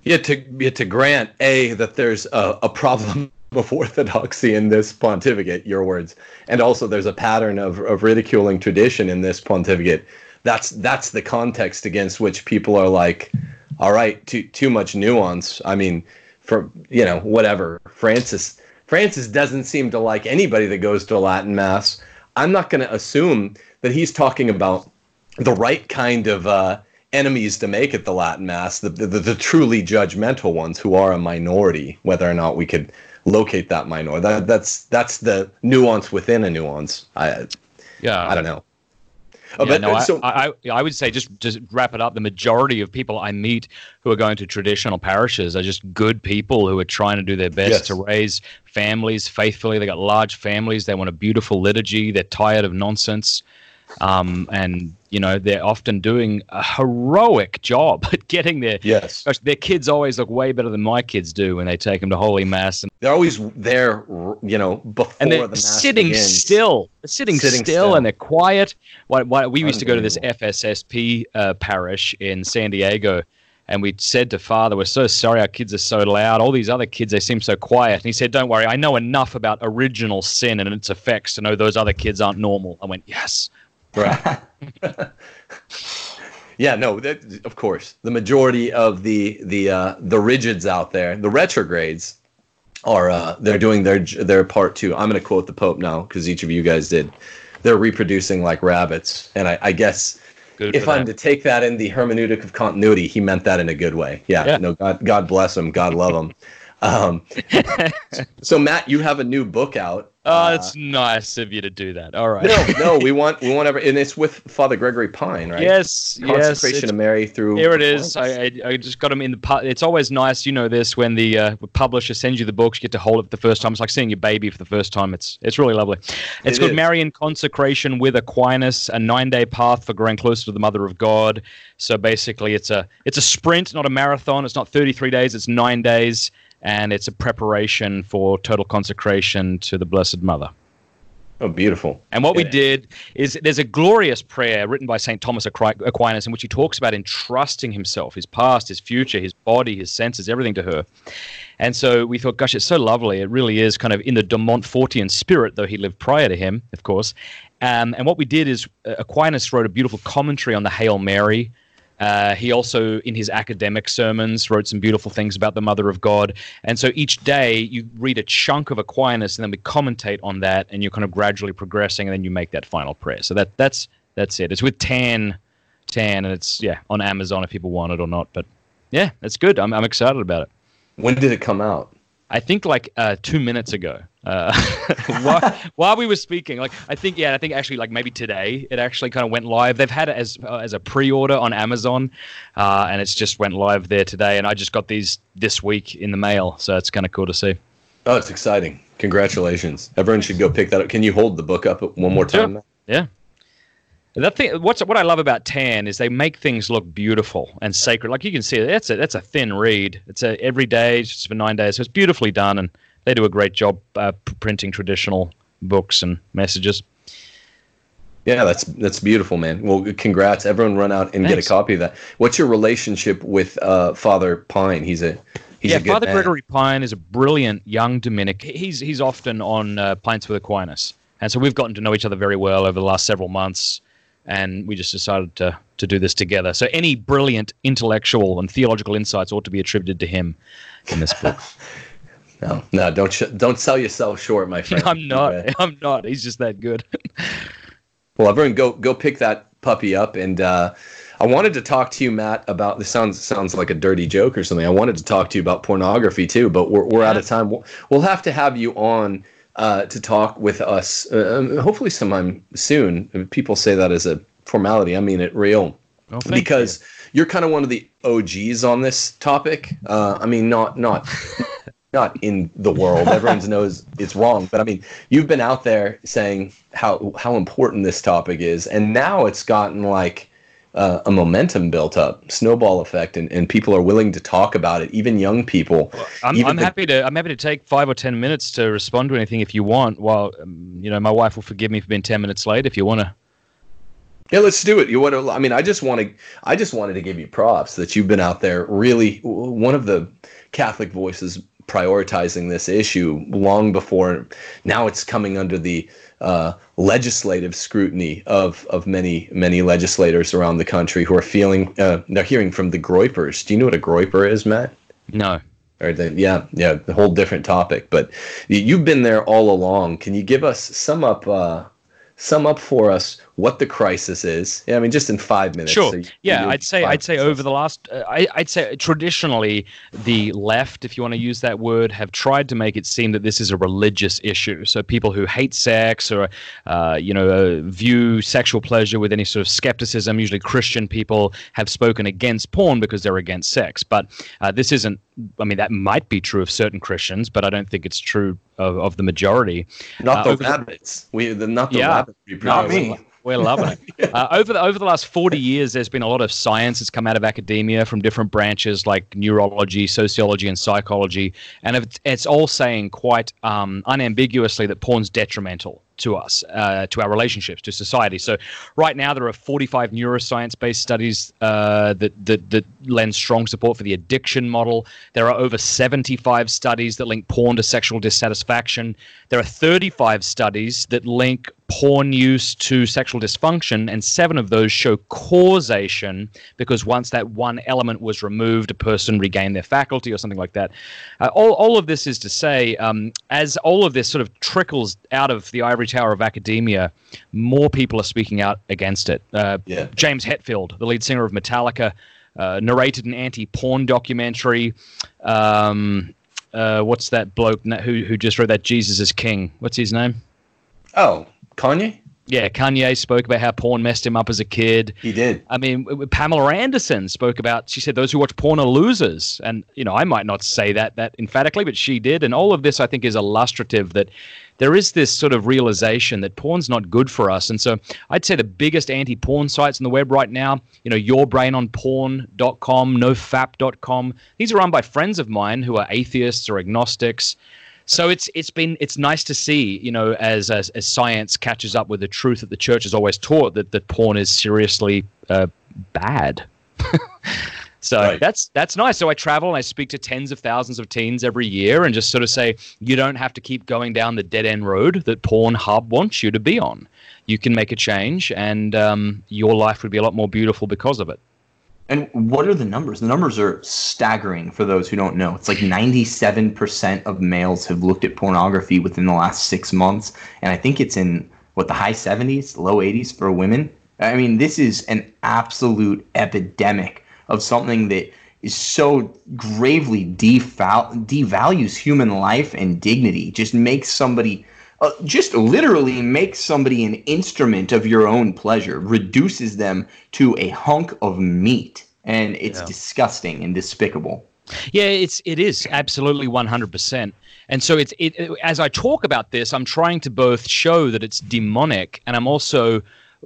Yeah, to yeah, to grant a that there's a, a problem of orthodoxy in this pontificate, your words, and also there's a pattern of, of ridiculing tradition in this pontificate. That's that's the context against which people are like, all right, too too much nuance. I mean, for you know whatever Francis Francis doesn't seem to like anybody that goes to Latin mass. I'm not going to assume that he's talking about the right kind of uh, enemies to make at the Latin Mass, the, the, the truly judgmental ones who are a minority, whether or not we could locate that minority. That, that's that's the nuance within a nuance. I Yeah. I don't know. Yeah, Oh, but, no, I, so, I, I I would say just just wrap it up. The majority of people I meet who are going to traditional parishes are just good people who are trying to do their best Yes. to raise families faithfully. They got large families. They want a beautiful liturgy. They're tired of nonsense, um, and you know they're often doing a heroic job at getting their. yes, Gosh, their kids always look way better than my kids do when they take them to Holy Mass, and, they're always there, you know, before and the they're mass sitting begins. still, They're sitting, Sitting still, still. and they're quiet. Why, why, we used to go to this FSSP uh, parish in San Diego, and we said to Father, "We're so sorry, our kids are so loud. All these other kids, they seem so quiet." And he said, "Don't worry, I know enough about original sin and its effects to know those other kids aren't normal." I went, "Yes." Right. yeah, no, that, of course. The majority of the the uh, the rigids out there, the retrogrades, are uh, they're doing their their part too. I'm going to quote the Pope now because each of you guys did. They're reproducing like rabbits, and I, I guess Good if I'm to take that in the hermeneutic of continuity, he meant that in a good way. Yeah, Yeah. no, God, God bless him, God love him. Um, so Matt, you have a new book out. Oh, Uh, it's nice of you to do that. All right. no, no, we want we want every, and it's with Father Gregory Pine, right? Yes, yes. consecration it's- of Mary through. Here it is. I, I, I just got them in the. It's always nice, you know, this when the uh, publisher sends you the books, you get to hold it for the first time. It's like seeing your baby for the first time. It's it's really lovely. It's It called is. Marian Consecration with Aquinas, a nine day path for growing closer to the Mother of God. So basically, it's a it's a sprint, not a marathon. It's not thirty three days. It's nine days, and it's a preparation for total consecration to the Blessed Mother. oh, beautiful. And what we did is there's a glorious prayer written by St. Thomas Aquinas in which he talks about entrusting himself, his past, his future, his body, his senses, everything to her. And so we thought, gosh, it's so lovely. It really is kind of in the de Montfortian spirit, though he lived prior to him, of course. Um, and what we did is uh, Aquinas wrote a beautiful commentary on the Hail Mary. Uh, he also, in his academic sermons, wrote some beautiful things about the Mother of God. And so each day you read a chunk of Aquinas, and then we commentate on that, and you're kind of gradually progressing, and then you make that final prayer. So that that's that's it. It's with Tan, Tan, and it's yeah on Amazon if people want it or not. But yeah, that's good. I'm I'm excited about it. When did it come out? I think like uh, two minutes ago, uh, while, while we were speaking, like I think yeah, I think actually like maybe today it actually kind of went live. They've had it as uh, as a pre-order on Amazon, uh, and it's just went live there today. And I just got these this week in the mail, so it's kind of cool to see. Oh, it's exciting! Congratulations! Everyone should go pick that up. Can you hold the book up one more time? Yeah. That thing, what's what I love about Tan is they make things look beautiful and sacred. Like you can see, that's a that's a thin reed. It's a every day, it's just for nine days, so it's beautifully done, and they do a great job uh, printing traditional books and messages. Yeah, that's that's beautiful, man. Well, congrats! Everyone, run out and get a copy of that. What's your relationship with uh, Father Pine? He's a he's yeah, a Father man. Gregory Pine is a brilliant young Dominic. He's he's often on uh, Pints with Aquinas, and so we've gotten to know each other very well over the last several months, and we just decided to to do this together. So any brilliant intellectual and theological insights ought to be attributed to him in this book. No, no, don't sh- don't sell yourself short, my friend. I'm not. Okay. I'm not. He's just that good. Well, everyone, go go pick that puppy up. And uh, I wanted to talk to you, Matt, about this. Sounds sounds like a dirty joke or something. I wanted to talk to you about pornography too, but we're we're out of time. We'll, we'll have to have you on uh, to talk with us. Uh, um, hopefully, sometime soon. People say that as a formality. I mean it real thank because you. are kind of one of the OGs on this topic. Uh, I mean, not not not in the world. Everyone knows it's wrong, but I mean, you've been out there saying how how important this topic is, and now it's gotten like uh, a momentum built up, snowball effect, and, and people are willing to talk about it. Even young people. I'm, I'm the- happy to. I'm happy to take five or ten minutes to respond to anything if you want. While um, you know, my wife will forgive me for being ten minutes late if you want to. Yeah, let's do it. You want to? I mean, I just want to. I just wanted to give you props that you've been out there. Really, one of the Catholic voices prioritizing this issue long before. Now it's coming under the uh, legislative scrutiny of of many many legislators around the country who are feeling. Uh, they're hearing from the groypers. Do you know what a groyper is, Matt? No. Or the, yeah, yeah, a whole different topic. But you've been there all along. Can you give us sum up? Uh, sum up for us what the crisis is. Yeah, I mean, just in five minutes. Sure. So you, yeah, you I'd say I'd say over the last, uh, I, I'd say traditionally the left, if you want to use that word, have tried to make it seem that this is a religious issue. So people who hate sex or, uh, you know, uh, view sexual pleasure with any sort of skepticism, usually Christian people, have spoken against porn because they're against sex. But uh, this isn't. I mean, that might be true of certain Christians, but I don't think it's true of, of the majority. Not Uh, the rabbits. We the not the Yeah. rabbit. Not me. We're loving it. Uh, over the over the last forty years, there's been a lot of science that's come out of academia from different branches like neurology, sociology, and psychology, and it's, it's all saying quite um, unambiguously that porn's detrimental to us, uh, to our relationships, to society. So, right now there are 45 neuroscience-based studies uh, that, that that lend strong support for the addiction model. There are over 75 studies that link porn to sexual dissatisfaction. There are 35 studies that link porn use to sexual dysfunction, and seven of those show causation because once that one element was removed, a person regained their faculty or something like that. Uh, all, all of this is to say, um, as all of this sort of trickles out of the ivory tower of academia, more people are speaking out against it. Uh, Yeah. James Hetfield, the lead singer of Metallica, uh, narrated an anti-porn documentary. Um, uh, what's that bloke who who just wrote that Jesus is King? What's his name? Oh, Kanye. Yeah, Kanye spoke about how porn messed him up as a kid. He did. I mean, Pamela Anderson spoke about. She said those who watch porn are losers, and you know, I might not say that that emphatically, but she did. And all of this, I think, is illustrative that there is this sort of realization that porn's not good for us. And so, I'd say the biggest anti-porn sites on the web right now, you know, yourbrainonporn.com, nofap.com. These are run by friends of mine who are atheists or agnostics. So it's it's been it's nice to see you know as as, as science catches up with the truth that the church has always taught that that porn is seriously uh, bad. so Right. that's that's nice. So I travel and I speak to tens of thousands of teens every year and just sort of say you don't have to keep going down the dead end road that Pornhub wants you to be on. You can make a change and um, your life would be a lot more beautiful because of it. And what are the numbers? The numbers are staggering for those who don't know. It's like 97% of males have looked at pornography within the last six months. And I think it's in, what, the high 70s, low 80s for women. I mean, this is an absolute epidemic of something that is so gravely deval- devalues human life and dignity, just makes somebody. Uh, just literally makes somebody an instrument of your own pleasure, reduces them to a hunk of meat, and it's disgusting and despicable. Yeah, it's it is absolutely one hundred percent. And so it's it as I talk about this, I'm trying to both show that it's demonic, and I'm also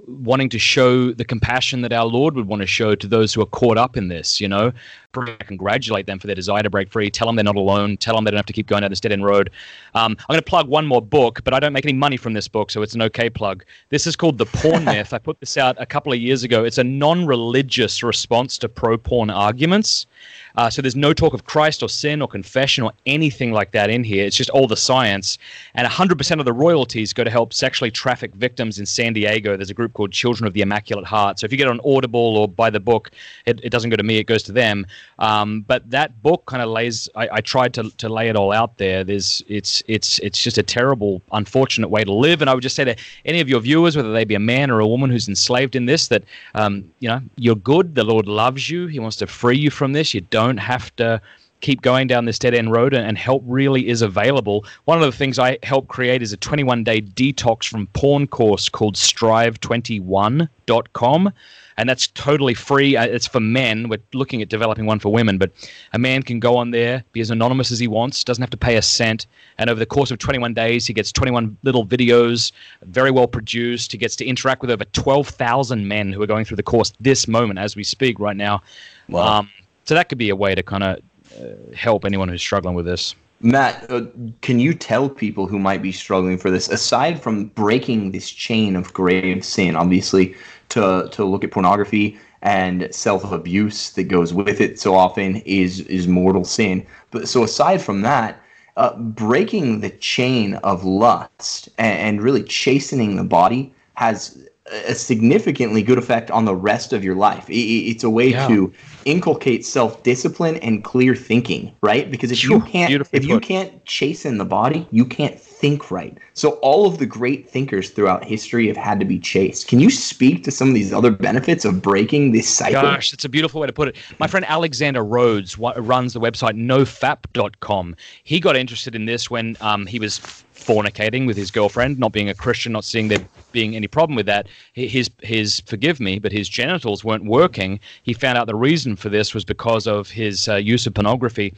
wanting to show the compassion that our Lord would want to show to those who are caught up in this. You know, congratulate them for their desire to break free. Tell them they're not alone. Tell them they don't have to keep going down this dead end road. Um, I'm going to plug one more book, but I don't make any money from this book, so it's an okay plug. This is called The Porn Myth. I put this out a couple of years ago. It's a non-religious response to pro-porn arguments. Uh, so there's no talk of Christ or sin or confession or anything like that in here. It's just all the science. And 100% of the royalties go to help sexually trafficked victims in San Diego. There's a group called Children of the Immaculate Heart. So if you get on Audible or buy the book, it, it doesn't go to me, it goes to them. Um, but that book kind of lays, I, I tried to, to lay it all out there. There's, it's, it's, it's just a terrible, unfortunate way to live. And I would just say to any of your viewers, whether they be a man or a woman who's enslaved in this, that, um, you know, you're good. The Lord loves you. He wants to free you from this. You don't have to keep going down this dead end road and, and help really is available. One of the things I help create is a 21 day detox from porn course called strive21.com. And that's totally free. Uh, It's for men. We're looking at developing one for women, but a man can go on there, be as anonymous as he wants, doesn't have to pay a cent. And over the course of 21 days, he gets 21 little videos, very well produced. He gets to interact with over 12,000 men who are going through the course this moment as we speak right now. Wow. Um, so that could be a way to kind of uh, help anyone who's struggling with this. Matt, uh, can you tell people who might be struggling for this, aside from breaking this chain of grave sin, obviously to to look at pornography and self abuse that goes with it so often is is mortal sin. But so aside from that, uh, breaking the chain of lust and, and really chastening the body has a significantly good effect on the rest of your life. It's a way Yeah. to inculcate self-discipline and clear thinking, right? Because if you can't Beautifully if you put. can't chasten the body, you can't think right. So all of the great thinkers throughout history have had to be chased. Can you speak to some of these other benefits of breaking this cycle? Gosh, that's a beautiful way to put it. My friend Alexander Rhodes runs the website nofap.com. He got interested in this when um, he was fornicating with his girlfriend, not being a Christian, not seeing there being any problem with that. His his forgive me, but his genitals weren't working. He found out the reason for this was because of his uh, use of pornography.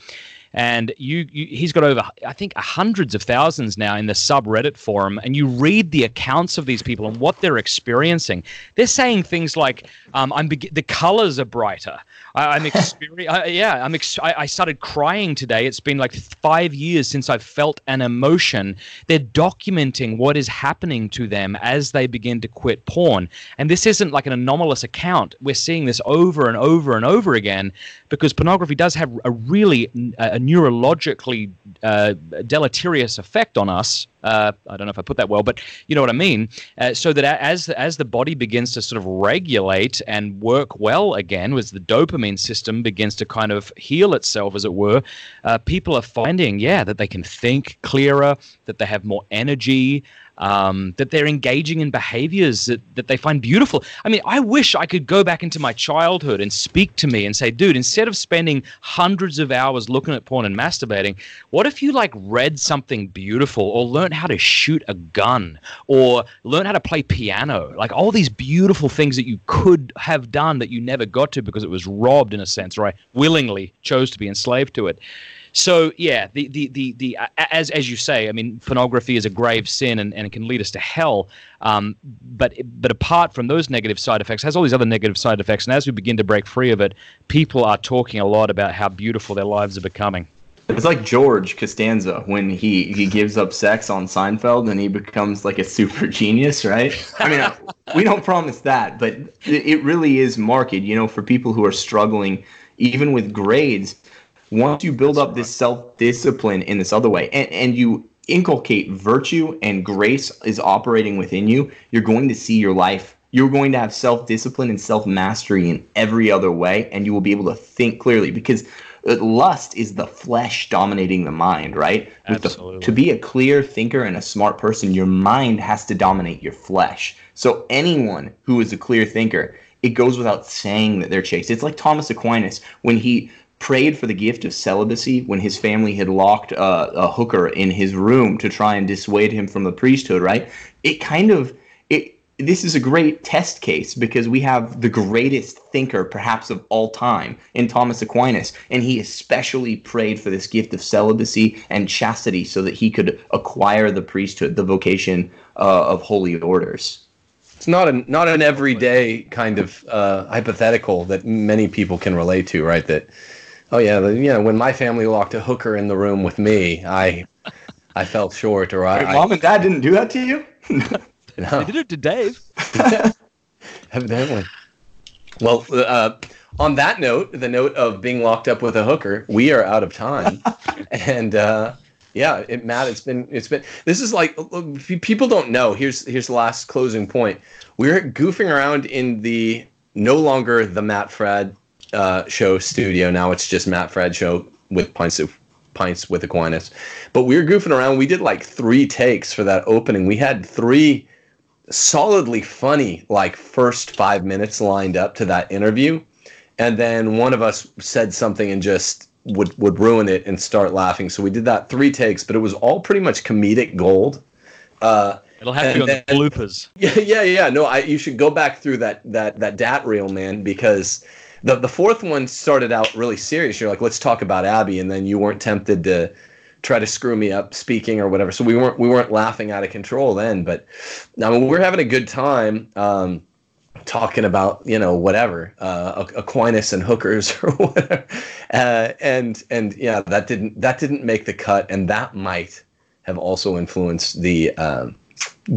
And you, you, he's got over, I think, hundreds of thousands now in the subreddit forum. And you read the accounts of these people and what they're experiencing. They're saying things like, um, "I'm beg- the colors are brighter. I, I'm experi- yeah, I'm ex- I, I started crying today. It's been like five years since I've felt an emotion." They're documenting what is happening to them as they begin to quit porn. And this isn't like an anomalous account. We're seeing this over and over and over again because pornography does have a really a neurologically uh, deleterious effect on us. Uh, I don't know if I put that well, but you know what I mean. Uh, so that as as the body begins to sort of regulate and work well again, as the dopamine system begins to kind of heal itself, as it were, uh, people are finding, yeah, that they can think clearer, that they have more energy, um, that they're engaging in behaviors that, that they find beautiful. I mean, I wish I could go back into my childhood and speak to me and say, dude, instead of spending hundreds of hours looking at porn and masturbating, what if you like read something beautiful or learned how to shoot a gun or learn how to play piano? Like all these beautiful things that you could have done that you never got to because it was robbed in a sense, or I Willingly chose to be enslaved to it. So yeah, the the the the a- as as you say, I mean, pornography is a grave sin and, and it can lead us to hell. Um, but but apart from those negative side effects, has all these other negative side effects. And as we begin to break free of it, people are talking a lot about how beautiful their lives are becoming. It's like George Costanza when he, he gives up sex on Seinfeld and he becomes like a super genius, right? I mean, uh, we don't promise that, but it really is marked, you know, for people who are struggling, even with grades. Once you build up this self discipline in this other way and, and you inculcate virtue and grace is operating within you, you're going to see your life. You're going to have self discipline and self mastery in every other way, and you will be able to think clearly because uh, lust is the flesh dominating the mind, right? With the- Absolutely. to be a clear thinker and a smart person, your mind has to dominate your flesh. So anyone who is a clear thinker, it goes without saying that they're chaste. It's like Thomas Aquinas when he prayed for the gift of celibacy when his family had locked uh, a hooker in his room to try and dissuade him from the priesthood, right? It kind of it this is a great test case because we have the greatest thinker perhaps of all time in Thomas Aquinas and he especially prayed for this gift of celibacy and chastity so that he could acquire the priesthood the vocation uh, of holy orders It's not an not an everyday kind of uh, hypothetical that many people can relate to, right? That oh yeah, the, you know, when my family locked a hooker in the room with me, I I felt short, or I, Wait, mom and dad didn't do that to you I They did it to Dave. evidently. Well, uh, on that note, the note of being locked up with a hooker, we are out of time, and uh, yeah, it, Matt, it's been it's been. This is like people don't know. Here's here's the last closing point. We're goofing around in the no longer the Matt Fradd uh, show studio. Now it's just Matt Fradd show with pints of pints with Aquinas. But we were goofing around. We did like three takes for that opening. We had three solidly funny like first five minutes lined up to that interview and then one of us said something and just would would ruin it and start laughing so we did that three takes but it was all pretty much comedic gold uh It'll have to be on the And bloopers. yeah yeah yeah no i you should go back through that that that dat reel man because the the fourth one started out really serious. You're like let's talk about abby and then you weren't tempted to try to screw me up speaking or whatever. So we weren't we weren't laughing out of control then but I mean, we're having a good time um, talking about you know whatever uh, Aquinas and hookers or whatever, uh, and and yeah, that didn't that didn't make the cut, and that might have also influenced the um,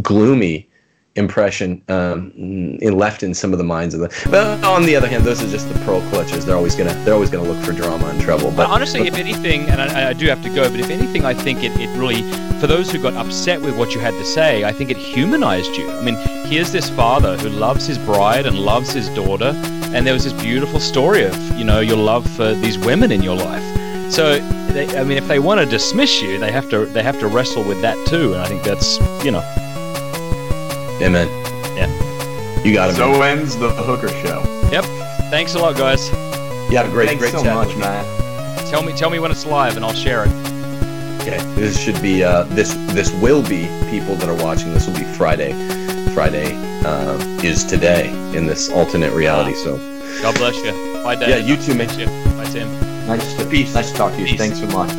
gloomy impression um, in, left in some of the minds of the. But on the other hand, those are just the pearl clutches. They're always gonna they're always gonna look for drama and trouble. But honestly, but, if anything, and I, I, do have to go, but if anything, I think it, it really for those who got upset with what you had to say, I think it humanized you. I mean, here's this father who loves his bride and loves his daughter, and there was this beautiful story of you know your love for these women in your life. So, they, I mean, if they want to dismiss you, they have to they have to wrestle with that too, and I think that's you know. Amen. Yeah. You got it. So man. ends the Hooker Show. Yep. Thanks a lot, guys. Yeah, great, Thanks great so chat. much, man. Tell me, tell me when it's live, and I'll share it. Okay, this should be uh, this this will be people that are watching. This will be Friday. Friday uh, is today in this alternate reality. So God bless you. Bye, Dad. Yeah, you too, man. Bye, Tim. Nice to, Peace. nice to talk to you. Peace. Thanks so much.